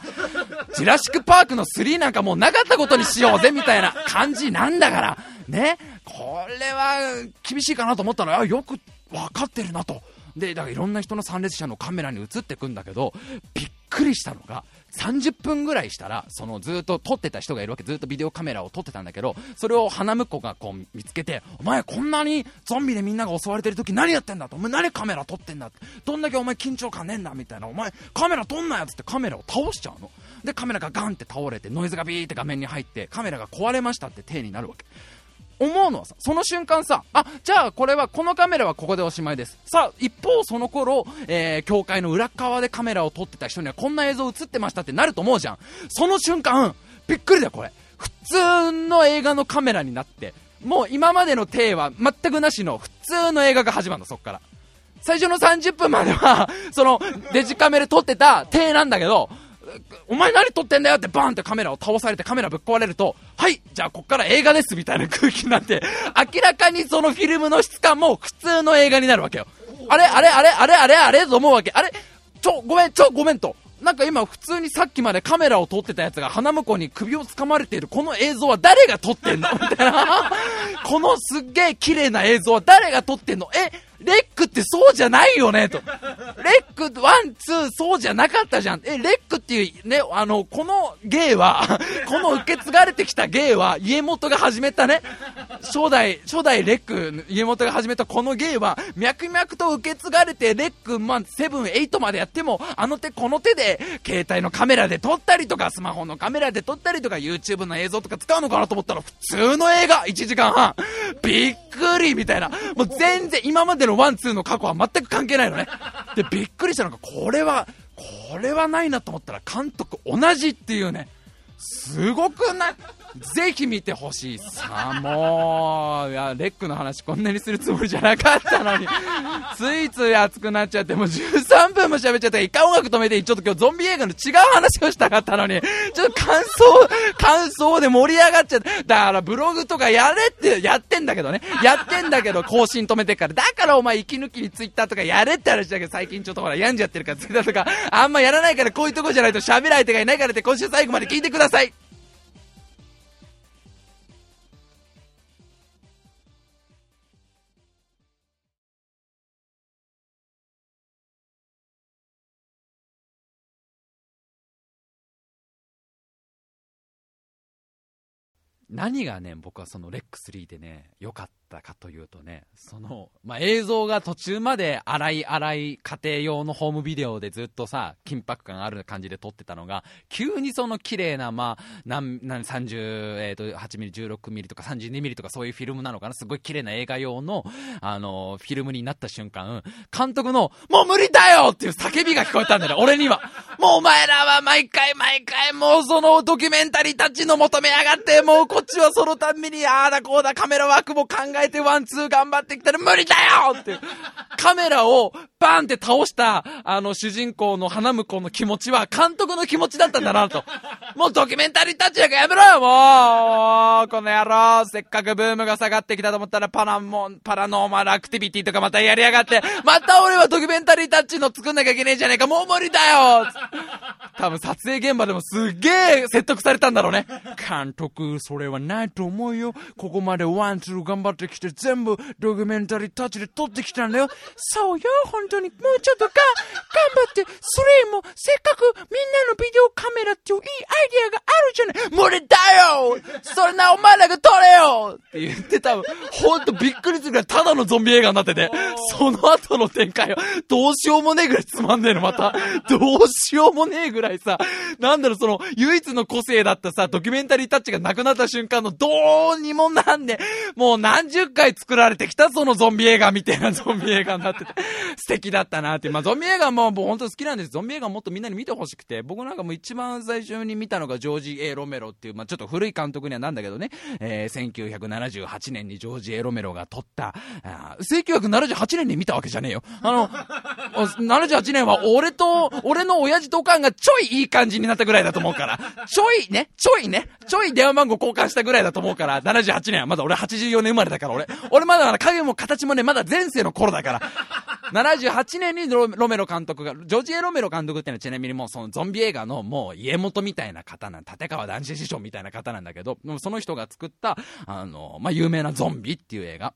ジュラシックパークの3なんかもうなかったことにしようぜみたいな感じなんだから。ね。これは厳しいかなと思ったらよ。く分かってるなと。でだからいろんな人の参列者のカメラに映ってくんだけどびっくりしたのが30分ぐらいしたらそのずっと撮ってた人がいるわけ。ずっとビデオカメラを撮ってたんだけどそれを花婿がこう見つけてお前こんなにゾンビでみんなが襲われてる時何やってんだと。お前何カメラ撮ってんだどんだけお前緊張感ねえんだみたいな。お前カメラ撮んなよっつってカメラを倒しちゃうの。でカメラがガンって倒れてノイズがビーって画面に入ってカメラが壊れましたって体になるわけ。思うのはさ、その瞬間さ、あ、じゃあこれは、このカメラはここでおしまいです。さあ、一方その頃、えー、教会の裏側でカメラを撮ってた人にはこんな映像映ってましたってなると思うじゃん。その瞬間、びっくりだよ、これ。普通の映画のカメラになって、もう今までの体は全くなしの普通の映画が始まるの、そっから。最初の30分までは、その、デジカメで撮ってた体なんだけど、お前何撮ってんだよってバーンってカメラを倒されてカメラぶっ壊れると、はい、じゃあこっから映画ですみたいな空気になって、明らかにそのフィルムの質感も普通の映画になるわけよ。あれあれあれあれあれあれと思うわけ。あれちょ、ごめん、ちょ、ごめんと。なんか今普通にさっきまでカメラを撮ってたやつが鼻向こうに首を掴まれているこの映像は誰が撮ってんの？みたいな。このすっげえ綺麗な映像は誰が撮ってんの？えレックってそうじゃないよねと。レック、ワン、ツー、そうじゃなかったじゃん。え、レックっていう、ね、あの、この芸は、[LAUGHS] この受け継がれてきた芸は、家元が始めたね、初代、初代レック、家元が始めたこの芸は、脈々と受け継がれて、レック、まあ、セブン、エイトまでやっても、あの手この手で、携帯のカメラで撮ったりとか、スマホのカメラで撮ったりとか、YouTube の映像とか使うのかなと思ったら、普通の映画、1時間半。びっくりみたいな。もう全然、今までのワン、ツーの過去は全く関係ないのね。で、びっくりしたのが、これは、これはないなと思ったら、監督同じっていうね。すごくない？[LAUGHS] ぜひ見てほしい。さあもういやレックの話こんなにするつもりじゃなかったのに。[LAUGHS] ついつい熱くなっちゃってもう13分も喋っちゃって一回音楽止めてちょっと今日ゾンビ映画の違う話をしたかったのに。ちょっと感想 [LAUGHS] 感想で盛り上がっちゃって。だからブログとかやれってやってんだけどね。やってんだけど更新止めてから。だからお前息抜きにツイッターとかやれって話だけど最近ちょっとほら病んじゃってるからツイッターとかあんまやらないからこういうとこじゃないと喋る相手がいないからって今週最後まで聞いてください。何がね、僕はそのレック3でね、良かったかというとね、その、まあ、映像が途中まで荒い荒い家庭用のホームビデオでずっとさ、緊迫感ある感じで撮ってたのが、急にその綺麗な、まあ、何、何、30、えっ、ー、と、8ミリ、16ミリとか32ミリとかそういうフィルムなのかな、すごい綺麗な映画用の、あの、フィルムになった瞬間、監督の、もう無理だよっていう叫びが聞こえたんだよ、[LAUGHS] 俺には。もうお前らは毎回毎回もうそのドキュメンタリーたちの求めやがって、もうこっちはそのたんびに、ああだこうだカメラワークも考えてワンツー頑張ってきたら無理だよって、カメラをバーンって倒した、あの主人公の花婿の気持ちは監督の気持ちだったんだなと。もうドキュメンタリータッチなんかやめろよもうこの野郎せっかくブームが下がってきたと思ったらパラモン、パラノーマルアクティビティとかまたやりやがって、また俺はドキュメンタリータッチの作んなきゃいけねえじゃねえかもう無理だよ多分撮影現場でもすっげえ説得されたんだろうね。監督、それはないと思うよ。ここまでワン、ツー頑張ってきて全部ドキュメンタリータッチで撮ってきたんだよ。そうよ、本当に。もうちょっとが、頑張って、スリーもせっかくみんなのビデオカメラっていういいアイディアがあるじゃねえ無理だよそれな、お前らが撮れよって言ってた、ほんとびっくりするぐらただのゾンビ映画になってて、その後の展開は、どうしようもねえぐらいつまんねえの、また。どうしようもねえぐらいさ、なんだろ、その、唯一の個性だったさ、ドキュメンタリータッチがなくなった瞬間の、どうにもなんで、もう何十回作られてきた、そのゾンビ映画みたいなゾンビ映画になってて、[LAUGHS] 素敵だったなって。まあ、ゾンビ映画ももう本当好きなんです。ゾンビ映画もっとみんなに見てほしくて、僕なんかもう一番最初に見たのがジョージ・エロメロっていう、まあ、ちょっと古い監督にはなんだけどね、えー、1978年にジョージ・エロメロが撮った、あ1978年に見たわけじゃねえよ。あの、78年は俺と、俺の親父とおかんがちょいいい感じになったぐらいだと思うから、ちょいね、ちょいね、ちょい電話番号交換したぐらいだと思うから、78年まだ俺84年生まれだから俺。俺まだ影も形もね、まだ前世の頃だから。78年にロメロ監督が、ジョージ・エロメロ監督ってのはちなみにもうそのゾンビ映画のもう家元みたいな方なん、立川談志師匠みたいな方なんだけど、その人が作った、あの、まあ、有名なゾンビっていう映画。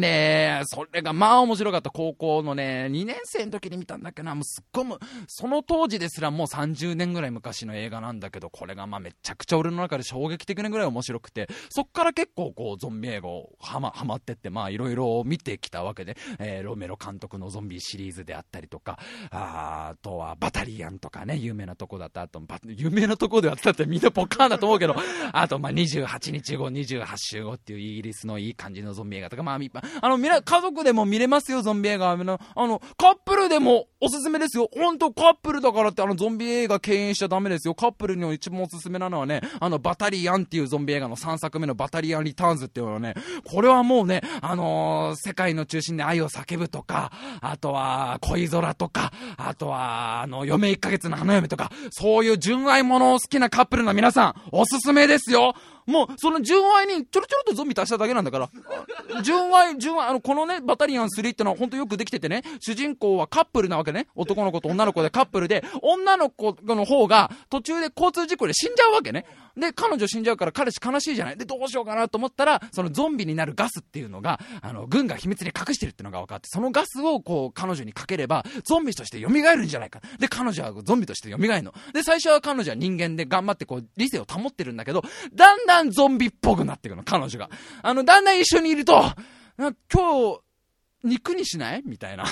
で、それがまあ面白かった高校のね、2年生の時に見たんだっけな、もうすっごいもう、その当時ですらもう30年ぐらい昔の映画なんだけど、これがまあめちゃくちゃ俺の中で衝撃的なぐらい面白くて、そっから結構こうゾンビ映画をはま、はまってって、まあいろいろ見てきたわけで、えー、ロメロ監督のゾンビシリーズであったりとか、ああとはバタリアンとかね、有名なとこだった、あと、有名なとこではあったってみんなポカーンだと思うけど、あとまあ28日後、28週後っていうイギリスのいい感じのゾンビ映画とか、まああの、みな、家族でも見れますよ、ゾンビ映画。あの、あの、カップルでもおすすめですよ。ほんと、カップルだからってあの、ゾンビ映画敬遠しちゃダメですよ。カップルにも一番おすすめなのはね、あの、バタリアンっていうゾンビ映画の3作目のバタリアンリターンズっていうのはね、これはもうね、あのー、世界の中心で愛を叫ぶとか、あとは、恋空とか、あとは、あの、嫁1ヶ月の花嫁とか、そういう純愛ものを好きなカップルの皆さん、おすすめですよもう、その純愛にちょろちょろとゾンビ足しただけなんだから。純愛、純愛、あの、このね、バタリアン3ってのは本当よくできててね、主人公はカップルなわけね。男の子と女の子でカップルで、女の子の方が途中で交通事故で死んじゃうわけね。で、彼女死んじゃうから彼氏悲しいじゃない？で、どうしようかなと思ったら、そのゾンビになるガスっていうのが、あの、軍が秘密に隠してるっていうのが分かって、そのガスをこう、彼女にかければ、ゾンビとして蘇るんじゃないか。で、彼女はゾンビとして蘇るの。で、最初は彼女は人間で頑張ってこう、理性を保ってるんだけど、だんだんゾンビっぽくなっていくの、彼女が。あの、だんだん一緒にいると、今日、肉にしない？みたいな。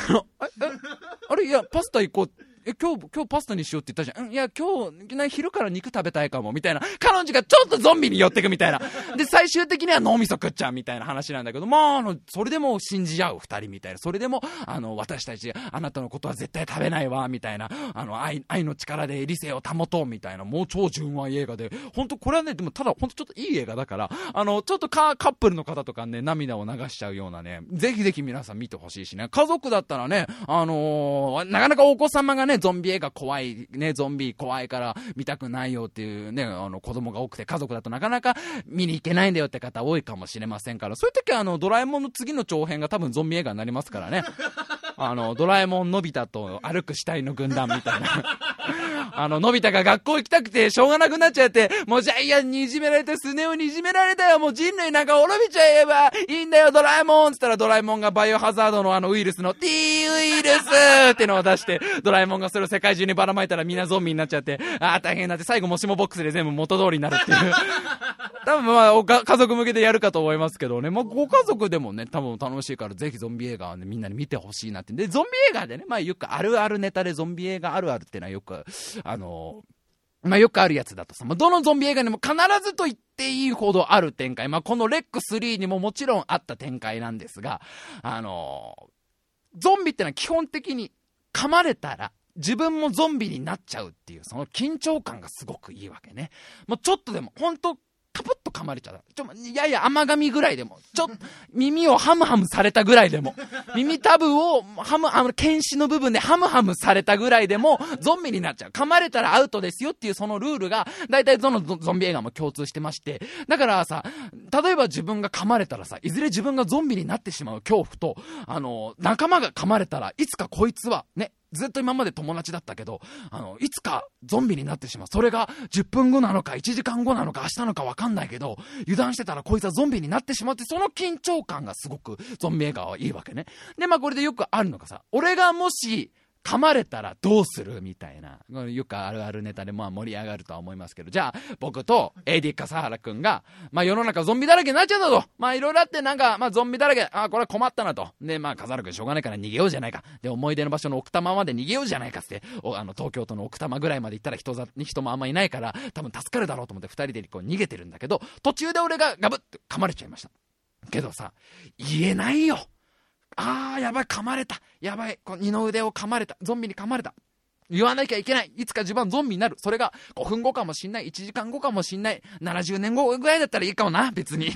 あれ？いや、パスタ行こう。え、今日、今日パスタにしようって言ったじゃん。うん、いや、今日、昼から肉食べたいかも、みたいな。彼女がちょっとゾンビに寄ってくみたいな。[LAUGHS] で、最終的には脳みそ食っちゃうみたいな話なんだけど、まあ、あの、それでも信じ合う二人みたいな。それでも、あの、私たち、あなたのことは絶対食べないわ、みたいな。あの、愛、愛の力で理性を保とう、みたいな。もう超純愛映画で。本当これはね、でもただ、本当ちょっといい映画だから、あの、ちょっとカカップルの方とかね、涙を流しちゃうようなね、ぜひぜひ皆さん見てほしいしね。家族だったらね、あのー、なかなかお子様がね、ねゾンビ映画怖い、ね、ゾンビ怖いから見たくないよっていうね、あの子供が多くて家族だとなかなか見に行けないんだよって方多いかもしれませんから、そういう時はあの、ドラえもんの次の長編が多分ゾンビ映画になりますからね。あの、ドラえもんのび太と歩く死体の軍団みたいな。あの、のび太が学校行きたくてしょうがなくなっちゃって、もうジャイアンにいじめられて、スネ夫にいじめられたよ、もう人類なんか滅びちゃえばいいんだよ、ドラえもんつったらドラえもんがバイオハザードのあのウイルスの T ウイルスってのを出して、ドラえもんがそれを世界中にばらまいたらみんなゾンビになっちゃって、ああ、大変になって、最後もしもボックスで全部元通りになるっていう。多分まあ、おか家族向けでやるかと思いますけどね、まあ、ご家族でもね、多分楽しいから、ぜひゾンビ映画はね、みんなに見てほしいなって。で、ゾンビ映画でね、まあよくあるあるネタでゾンビ映画あるあるってのはよく、あのまあよくあるやつだとさ、まあどのゾンビ映画にも必ずと言っていいほどある展開。まあこのレック3にももちろんあった展開なんですが、あのゾンビってのは基本的に噛まれたら、自分もゾンビになっちゃうっていう、その緊張感がすごくいいわけね。もうちょっとでも、ほんと、カプッと噛まれちゃう。ちょ、いやいや甘噛みぐらいでも、ちょ、耳をハムハムされたぐらいでも、耳タブをハム、あの、剣士の部分でハムハムされたぐらいでも、ゾンビになっちゃう。噛まれたらアウトですよっていうそのルールが、大体どのゾンビ映画も共通してまして、だからさ、例えば自分が噛まれたらさ、いずれ自分がゾンビになってしまう恐怖と、あの、仲間が噛まれたらいつかこいつは、ね、ずっと今まで友達だったけど、あの、いつかゾンビになってしまう。それが10分後なのか、1時間後なのか、明日なのかわかんないけど、油断してたらこいつはゾンビになってしまうって、その緊張感がすごくゾンビ映画はいいわけね。で、まあこれでよくあるのがさ、俺がもし、噛まれたらどうするみたいな。よくあるあるネタでまあ盛り上がるとは思いますけど、じゃあ僕と AD 笠原くんが、まあ世の中ゾンビだらけになっちゃうんだと。まあいろいろあってなんか、まあゾンビだらけ、あこれは困ったなと。で、まあ笠原くんしょうがないから逃げようじゃないか。で、思い出の場所の奥多摩まで逃げようじゃないかって、あの東京都の奥多摩ぐらいまで行ったら人ざ人もあんまいないから、多分助かるだろうと思って二人でこう逃げてるんだけど、途中で俺がガブッて噛まれちゃいました。けどさ、言えないよ。あー、やばい、噛まれた。やばい、こ二の腕を噛まれた。ゾンビに噛まれた。言わなきゃいけない。いつか自分はゾンビになる。それが5分後かもしんない。1時間後かもしんない。70年後ぐらいだったらいいかもな、別に。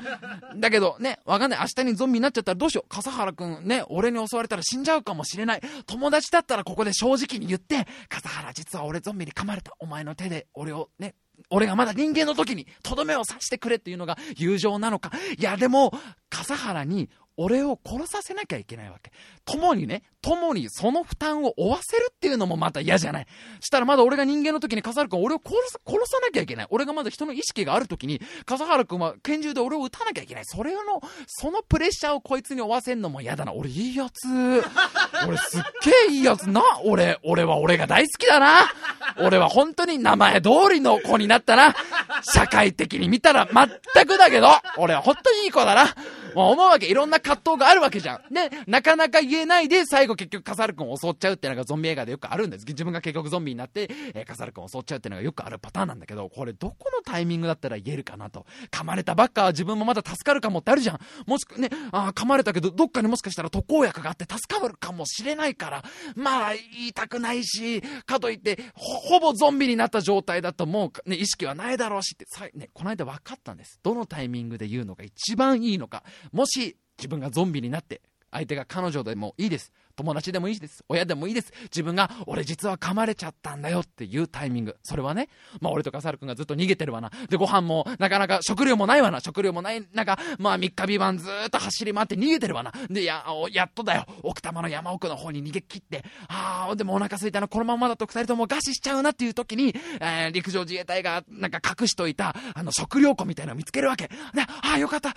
[LAUGHS] だけどね、わかんない。明日にゾンビになっちゃったらどうしよう。笠原くんね、俺に襲われたら死んじゃうかもしれない。友達だったらここで正直に言って、笠原実は俺ゾンビに噛まれた。お前の手で俺をね、俺がまだ人間の時にとどめを刺してくれっていうのが友情なのか。いや、でも、笠原に俺を殺させなきゃいけないわけ。共にね、共にその負担を負わせるっていうのもまた嫌じゃない。したらまだ俺が人間の時に笠原君俺を殺さ、殺さなきゃいけない。俺がまだ人の意識がある時に、笠原君は拳銃で俺を撃たなきゃいけない。それの、そのプレッシャーをこいつに負わせんのも嫌だな。俺いいやつ。[LAUGHS] 俺すっげえいいやつな。俺、俺は俺が大好きだな。俺は本当に名前通りの子になったな。社会的に見たら全くだけど、俺は本当にいい子だな。もう思うわけ。いろんな葛藤があるわけじゃん。で、なかなか言えないで、最後結局カサル君を襲っちゃうってのがゾンビ映画でよくあるんです。自分が結局ゾンビになって、えー、カサル君を襲っちゃうってのがよくあるパターンなんだけど、これどこのタイミングだったら言えるかなと。噛まれたばっかは自分もまだ助かるかもってあるじゃん。もしくね、あ噛まれたけど、どっかにもしかしたら特効薬があって助かるかもしれないから、まあ、言いたくないし、かといって、ほ、ぼゾンビになった状態だともう、ね、意識はないだろうしって、ね、この間分かったんです。どのタイミングで言うのが一番いいのか。もし、自分がゾンビになって相手が彼女でもいいです友達でもいいです。親でもいいです。自分が、俺実は噛まれちゃったんだよっていうタイミング。それはね、まあ俺とかサル君がずっと逃げてるわな。で、ご飯もなかなか食料もないわな。食料もない、なんか、まあ3日3晩ずっと走り回って逃げてるわな。で、や、やっとだよ。奥多摩の山奥の方に逃げ切って、ああ、でもお腹空いたな。このままだと二人とも餓死しちゃうなっていう時に、えー、陸上自衛隊がなんか隠しといた、あの食料庫みたいなのを見つけるわけ。で、ああ、よかった。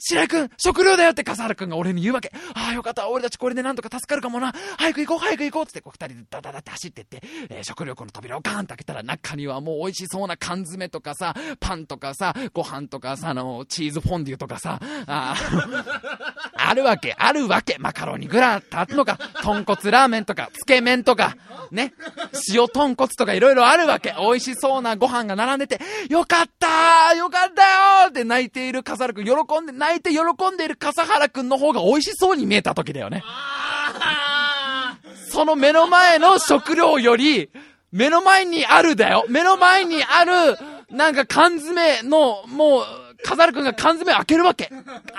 白井君、食料だよって笠原君が俺に言うわけ。ああ、よかった。俺たちこれでなんとか助かるかもな。早く行こう、早く行こうつって、こう二人でダダダって走ってって、えー、食料庫の扉をガーンと開けたら中にはもう美味しそうな缶詰とかさ、パンとかさ、ご飯とかさ、あの、チーズフォンデュとかさ、あ [LAUGHS] あるわけ、あるわけ。マカロニグラーってあるのか、豚骨ラーメンとか、つけ麺とか、ね、塩豚骨とかいろいろあるわけ。美味しそうなご飯が並んでて、よかったよかったよって泣いている笠原君、喜んで、泣いて喜んでいる笠原くんの方が美味しそうに見えた時だよね。その目の前の食料より、目の前にあるだよ。目の前にある、なんか缶詰の、もう、飾るくんが缶詰開けるわけ。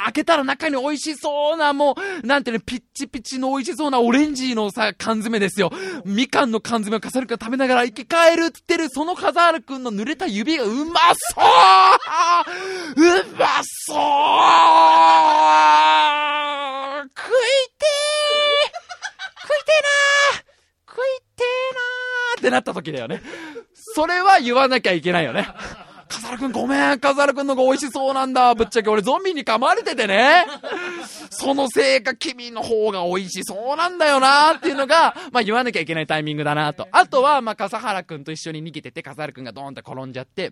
開けたら中に美味しそうな、もう、なんてね、ピッチピチの美味しそうなオレンジのさ、缶詰ですよ。みかんの缶詰を飾るくん食べながら生き返るってる、その飾るくんの濡れた指がうまそううまそう食いてー食いてーなー食いてーなーってなった時だよね。それは言わなきゃいけないよね。カザルくんごめん、カザルくんのが美味しそうなんだ。ぶっちゃけ俺ゾンビに噛まれててね。そのせいか君の方が美味しそうなんだよなっていうのが、まあ言わなきゃいけないタイミングだなと。あとは、まあ笠原くんと一緒に逃げてて、笠原くんがドーンって転んじゃって、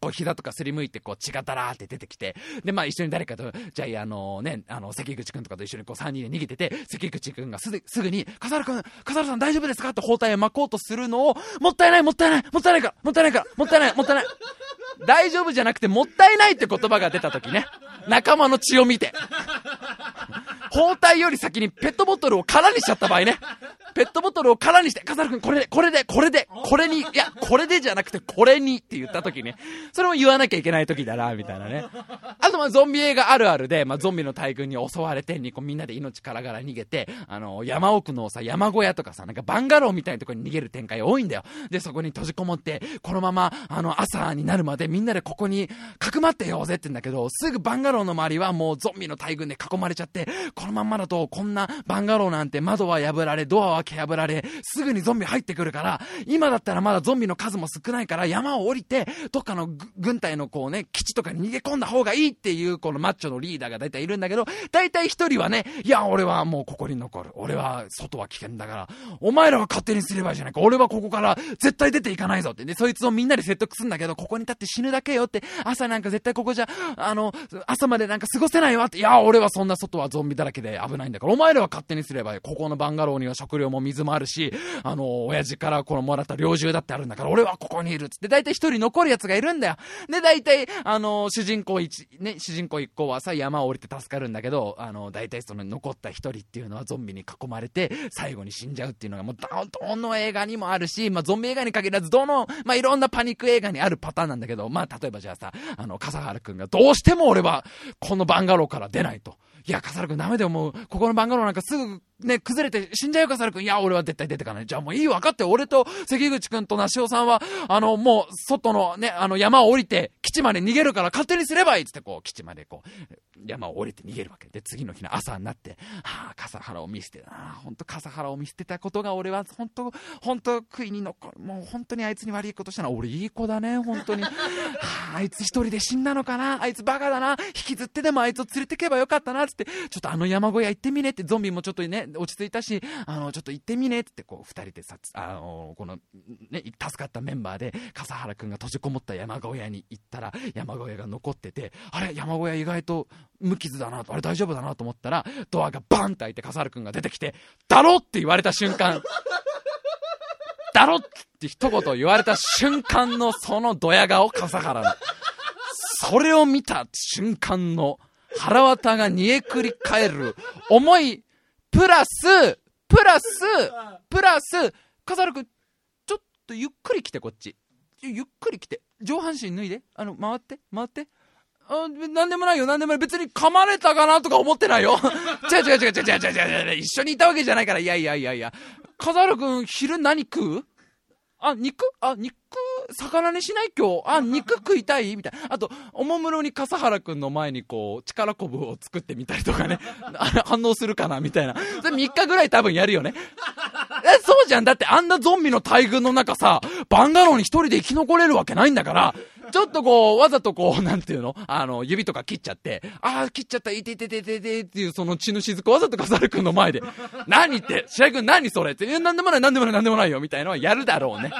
こう膝とかすりむいてこう血がだらーって出てきて、で、まあ一緒に誰かと、じゃあ、あのね、あの、関口くんとかと一緒にこう3人で逃げてて、関口くんがすぐ、すぐに、笠原くん、笠原さん大丈夫ですか？って包帯を巻こうとするのを、もったいないもったいないもったいないからもったいないからもったいないもったいない。大丈夫じゃなくてもったいないって言葉が出た時ね、仲間の血を見て、包帯より先にペットボトルを空にしちゃった場合ね。ペットボトルを空にして、笠原くんこれで、これで、これで、これに、いや、これでじゃなくてこれにって言った時ね。それも言わなきゃいけない時だな、みたいなね。あとまあゾンビ映画あるあるで、まあゾンビの大群に襲われて、にこうみんなで命からがら逃げて、あの、山奥のさ、山小屋とかさ、なんかバンガローみたいなところに逃げる展開多いんだよ。で、そこに閉じこもって、このまま、あの、朝になるまでみんなでここに、かくまってようぜって言うんだけど、すぐバンガローの周りはもうゾンビの大群で囲まれちゃって、このまんまだと、こんなバンガローなんて窓は破られ、ドアはけ破られ、すぐにゾンビ入ってくるから、今だったらまだゾンビの数も少ないから山を降りて、どっかの軍隊のこうね、基地とかに逃げ込んだ方がいいっていうこのマッチョのリーダーが大体いるんだけど、大体一人はね、いや、俺はもうここに残る。俺は外は危険だから、お前らは勝手にすればいいじゃないか。俺はここから絶対出ていかないぞって。で、そいつをみんなで説得するんだけど、ここに立って死ぬだけよって、朝なんか絶対ここじゃ、あの、朝までなんか過ごせないわって、いや、俺はそんな外はゾンビだらけで危ないんだから、お前らは勝手にすればいい。ここのバンガローには食料も水もあるし、あの、親父からこのもらった猟銃だってあるんだから、俺はここにいるっつって、大体一人残るやつがいるんだよ。で、大体、あの、主人公一、ね、主人公一個はさ、山を降りて助かるんだけど、あの、大体その残った一人っていうのはゾンビに囲まれて、最後に死んじゃうっていうのがもう、どの映画にもあるし、まあ、ゾンビ映画に限らず、どの、まあ、いろんなパニック映画にあるパターンなんだけど、まあ、例えばじゃあさ、あの、笠原くんがどうしても俺は、このバンガローから出ないと。いや、笠原くんダメだよ、もう、ここの番号なんかすぐね、崩れて死んじゃうか、サル君。いや、俺は絶対出てかない。じゃあもういい分かって、俺と関口君と梨尾さんは、あの、もう、外のね、あの、山を降りて、基地まで逃げるから勝手にすればいいっつって、こう、基地までこう、山を降りて逃げるわけ。で、次の日の朝になって、はあ、笠原を見捨てたな。ほんと笠原を見捨てたことが俺は、ほんと、ほんと悔いに残る。もう本当にあいつに悪いことしたな。俺いい子だね、本当に。[LAUGHS] はあ、あいつ一人で死んだのかな。あいつバカだな。引きずってでもあいつを連れてけばよかったな、つって、ちょっとあの山小屋行ってみねって、ゾンビもちょっとね、落ち着いたし、あの、ちょっと行ってみねって、こう、二人でさ、あの、この、ね、助かったメンバーで、笠原くんが閉じこもった山小屋に行ったら、山小屋が残ってて、あれ、山小屋意外と無傷だなと、あれ大丈夫だなと思ったら、ドアがバンって開いて笠原くんが出てきて、だろって言われた瞬間、[LAUGHS] だろって一言言われた瞬間のそのドヤ顔、笠原の。それを見た瞬間の腹渡が煮えくり返る思いプラス、プラス、プラス、笠原くん、ちょっとゆっくり来て、こっち。ゆっくり来て。上半身脱いで。あの、回って、回って。あ、なんでもないよ、なんでもない。別に噛まれたかなとか思ってないよ。[LAUGHS] 違う違う違う違う違う違う違う。一緒にいたわけじゃないから。いやいやいやいや。笠原くん、昼何食う？あ、肉？あ、肉、魚にしない今日？あ、肉食いたい？みたいな。あと、おもむろに笠原くんの前にこう、力こぶを作ってみたりとかね。[LAUGHS] 反応するかな？みたいな。それ3日ぐらい多分やるよね。え、そうじゃん。だってあんなゾンビの大群の中さ、バンガローに一人で生き残れるわけないんだから、ちょっとこう、わざとこう、なんていうの？あの、指とか切っちゃって、ああ、切っちゃった、いてててててっていうその血の雫わざと笠原くんの前で、[LAUGHS] 何って、白井くん何それ？って、え、なんでもない、なんでもない、なんでもないよ、みたいなのはやるだろうね。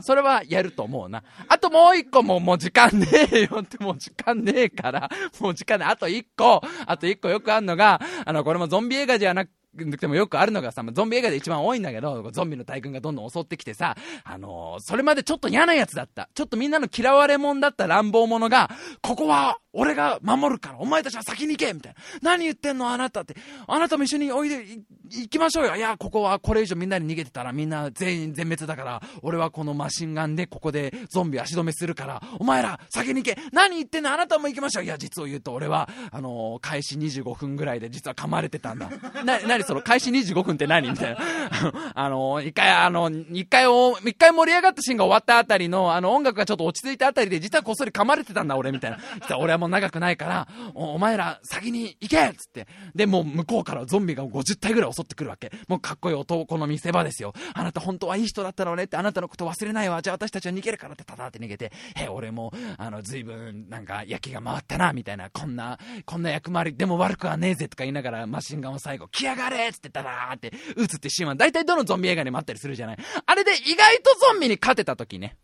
それはやると思うな。あともう一個ももう時間ねえよって、もう時間ねえから、もう時間ねえ。あと一個、あと一個よくあんのが、あの、これもゾンビ映画じゃなくでもよくあるのがさ、ゾンビ映画で一番多いんだけど、ゾンビの大群がどんどん襲ってきてさ、あのー、それまでちょっと嫌なやつだった。ちょっとみんなの嫌われ者だった乱暴者が、ここは俺が守るから、お前たちは先に行けみたいな。何言ってんのあなたって。あなたも一緒においで、行きましょうよ。いや、ここはこれ以上みんなに逃げてたらみんな全員全滅だから、俺はこのマシンガンでここでゾンビ足止めするから、お前ら先に行け。何言ってんのあなたも行きましょう。いや、実を言うと俺は、あのー、開始25分ぐらいで実は噛まれてたんだ。な、なその開始25分って何？みたいな。[LAUGHS] あの、一回、あの、一回を、一回盛り上がったシーンが終わったあたりの、あの、音楽がちょっと落ち着いたあたりで、実はこっそり噛まれてたんだ、俺、みたいな。俺はもう長くないから、おお前ら先に行けっつって。で、もう向こうからゾンビが50体ぐらい襲ってくるわけ。もうかっこいい男の見せ場ですよ。あなた本当はいい人だったのねって、あなたのこと忘れないわ。じゃあ私たちは逃げるからってただって逃げて、え、俺も、あの、随分、なんか、焼きが回ったな、みたいな、こんな、こんな役回り、でも悪くはねえぜとか言いながら、マシンガンを最後、来やがれっつってたらーって、撃つってシーンは、大体どのゾンビ映画にもあったりするじゃない。あれで意外とゾンビに勝てた時ね。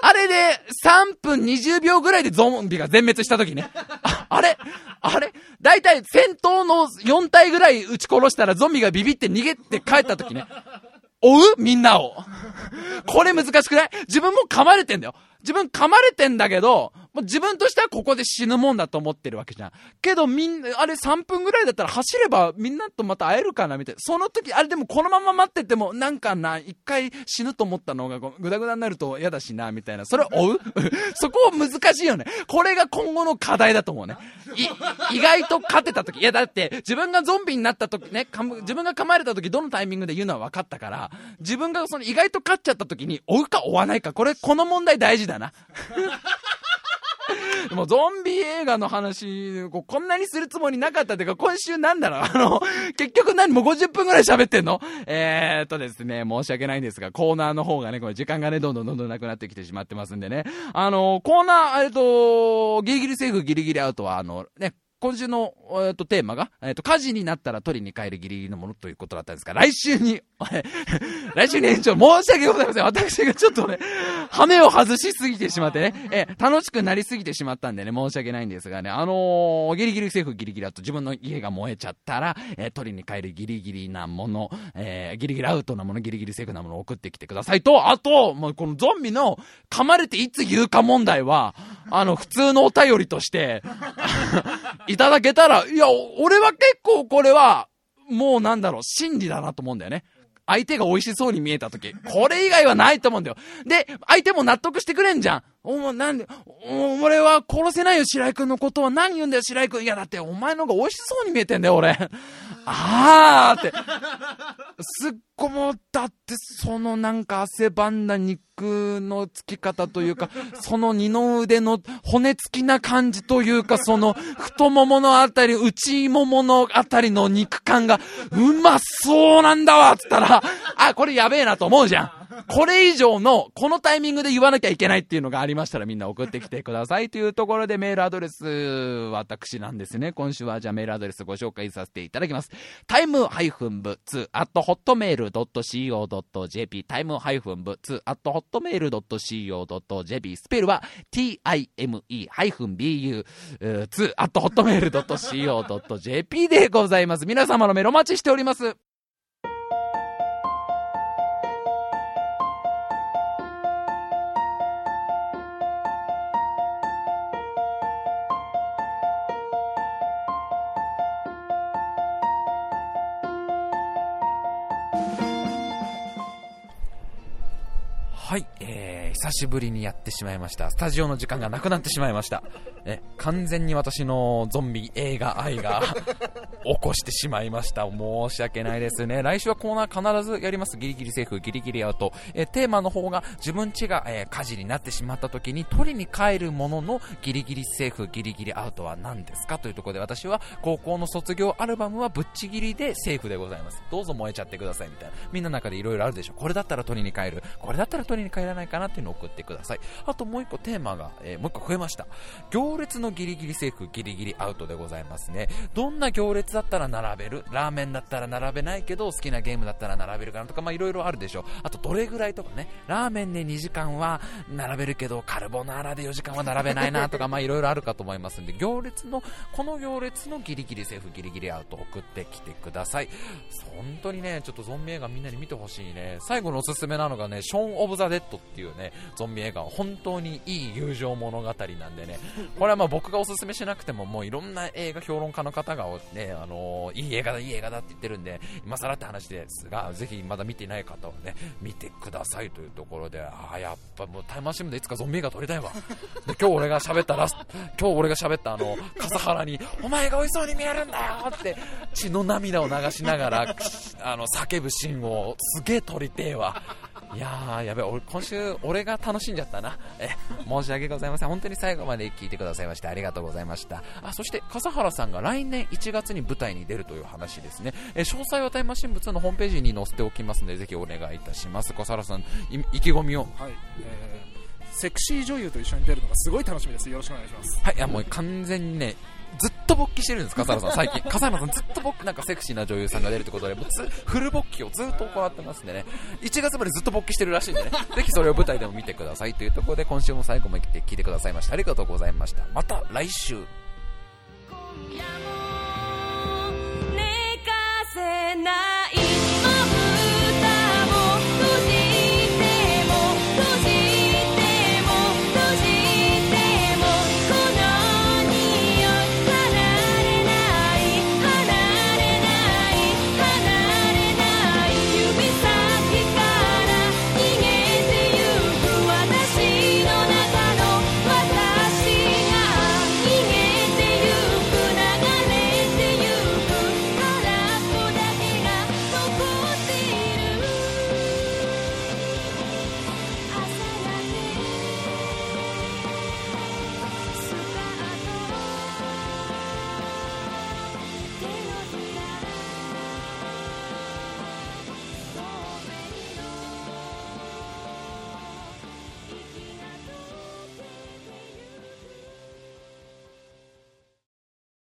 あれで3分20秒ぐらいでゾンビが全滅した時ね。ああれあれ大体戦闘の4体ぐらい撃ち殺したらゾンビがビビって逃げて帰った時ね。追う？みんなを。これ難しくない？自分も噛まれてんだよ。自分噛まれてんだけど、自分としてはここで死ぬもんだと思ってるわけじゃん。けどみんな、あれ3分ぐらいだったら走ればみんなとまた会えるかなみたいな。その時、あれでもこのまま待ってても、なんかな、一回死ぬと思ったのがぐだぐだになると嫌だしな、みたいな。それを追う？[LAUGHS] そこ難しいよね。これが今後の課題だと思うね。意外と勝てた時。いやだって自分がゾンビになった時ね、自分が噛まれた時どのタイミングで言うのは分かったから、自分がその意外と勝っちゃった時に追うか追わないか、これ、この問題大事だな。[LAUGHS] もうゾンビ映画の話、ここんなにするつもりなかったっていうか、今週なんだろう？[LAUGHS] あの、結局何もう50分くらい喋ってんの？えーっとですね、申し訳ないんですが、コーナーの方がね、これ時間がね、どんどんどんどんなくなってきてしまってますんでね。あの、コーナー、えっと、ギリギリセーフ、ギリギリアウトは、あの、ね、今週の、えっと、テーマが、えっと、火事になったら取りに帰るギリギリのものということだったんですが、来週に、[LAUGHS] 来週に延長、申し訳ございません。私がちょっとね、羽目を外しすぎてしまってね、え、楽しくなりすぎてしまったんでね、申し訳ないんですがね、あのー、ギリギリセーフギリギリだと自分の家が燃えちゃったら、えー、取りに帰るギリギリなもの、えー、ギリギリアウトなもの、ギリギリセーフなものを送ってきてくださいと、あと、もうこのゾンビの噛まれていつ言うか問題は、あの、普通のお便りとして、[LAUGHS] いただけたら、いや、俺は結構これは、もうなんだろう、真理だなと思うんだよね。相手が美味しそうに見えた時、これ以外はないと思うんだよ。で、相手も納得してくれんじゃん。お前、なんで、お俺は殺せないよ、白井くんのことは。何言うんだよ、白井くん。いや、だってお前の方が美味しそうに見えてんだよ、俺。あーって。すっごも、だってそのなんか汗ばんだ肉のつき方というか、[LAUGHS] その二の腕の骨付きな感じというか、その太もものあたり、内もものあたりの肉感が、うまそうなんだわっつったら、あ、これやべえなと思うじゃん。これ以上の、このタイミングで言わなきゃいけないっていうのがありましたらみんな送ってきてくださいというところでメールアドレス、私なんですね。今週はじゃあメールアドレスご紹介させていただきます。タイムハイフン部2 at hotmail.co.jp タイムハイフン部2 at hotmail.co.jp スペルは time-bu2-hotmail.co.jp でございます。皆様のメールお待ちしております。はい、えー、久しぶりにやってしまいました。スタジオの時間がなくなってしまいました。え、完全に私のゾンビ映画愛が起こしてしまいました。申し訳ないですね。来週はコーナー必ずやります。ギリギリセーフ、ギリギリアウト。え、テーマの方が自分家が、えー、火事になってしまった時に取りに帰るもののギリギリセーフ、ギリギリアウトは何ですか？というところで私は高校の卒業アルバムはぶっちぎりでセーフでございます。どうぞ燃えちゃってくださいみたいな。みんなの中で色々あるでしょ。これだったら取りに帰る。これだったら取りに帰らないかなっていうのを送ってください。あともう一個テーマが、えー、もう一個増えました。行列のギリギリセーフ、ギリギリアウトでございますね。どんな行列だったら並べるラーメンだったら並べないけど、好きなゲームだったら並べるかなとか、まあいろいろあるでしょう。あとどれぐらいとかね、ラーメンで2時間は並べるけど、カルボナーラで4時間は並べないなとか、まあいろいろあるかと思いますんで、行列の、この行列のギリギリセーフ、ギリギリアウト送ってきてください。本当にね、ちょっとゾンビ映画みんなに見てほしいね。最後のおすすめなのがね、ショーン・オブ・ザ・デッドっていうね、ゾンビ映画は本当にいい友情物語なんでね、これはまあ僕がおすすめしなくても、もういろんな映画評論家の方がね、あのー、いい映画だ、いい映画だって言ってるんで、今更って話ですが、ぜひまだ見ていない方はね、見てくださいというところで、ああ、やっぱもうタイムマシンでいつかゾンビ映画撮りたいわ。で、今日俺が喋ったラス今日俺が喋ったあの、笠原に、お前が美味しそうに見えるんだよって、血の涙を流しながら、あの、叫ぶシーンをすげえ撮りてえわ。いやー、やべえ、俺、今週、俺が楽しんじゃったな。え、申し訳ございません。本当に最後まで聞いてくださいましてありがとうございました。あ、そして、笠原さんが来年1月に舞台に出るという話ですね。え、詳細はタイムマシン物のホームページに載せておきますので、ぜひお願いいたします。笠原さん、意気込みを。はい、えー、セクシー女優と一緒に出るのがすごい楽しみです。よろしくお願いします。はい、いや、もう完全にね、ずっと勃起してるんです、笠原さん、最近。[LAUGHS] 笠原さん、ずっと僕、なんかセクシーな女優さんが出るってことで、もうフル勃起をずっと行ってますんでね、1月までずっと勃起してるらしいんでね、[LAUGHS] ぜひそれを舞台でも見てくださいというところで、今週も最後まで聞いてくださいまして、ありがとうございました。また来週。寝かせない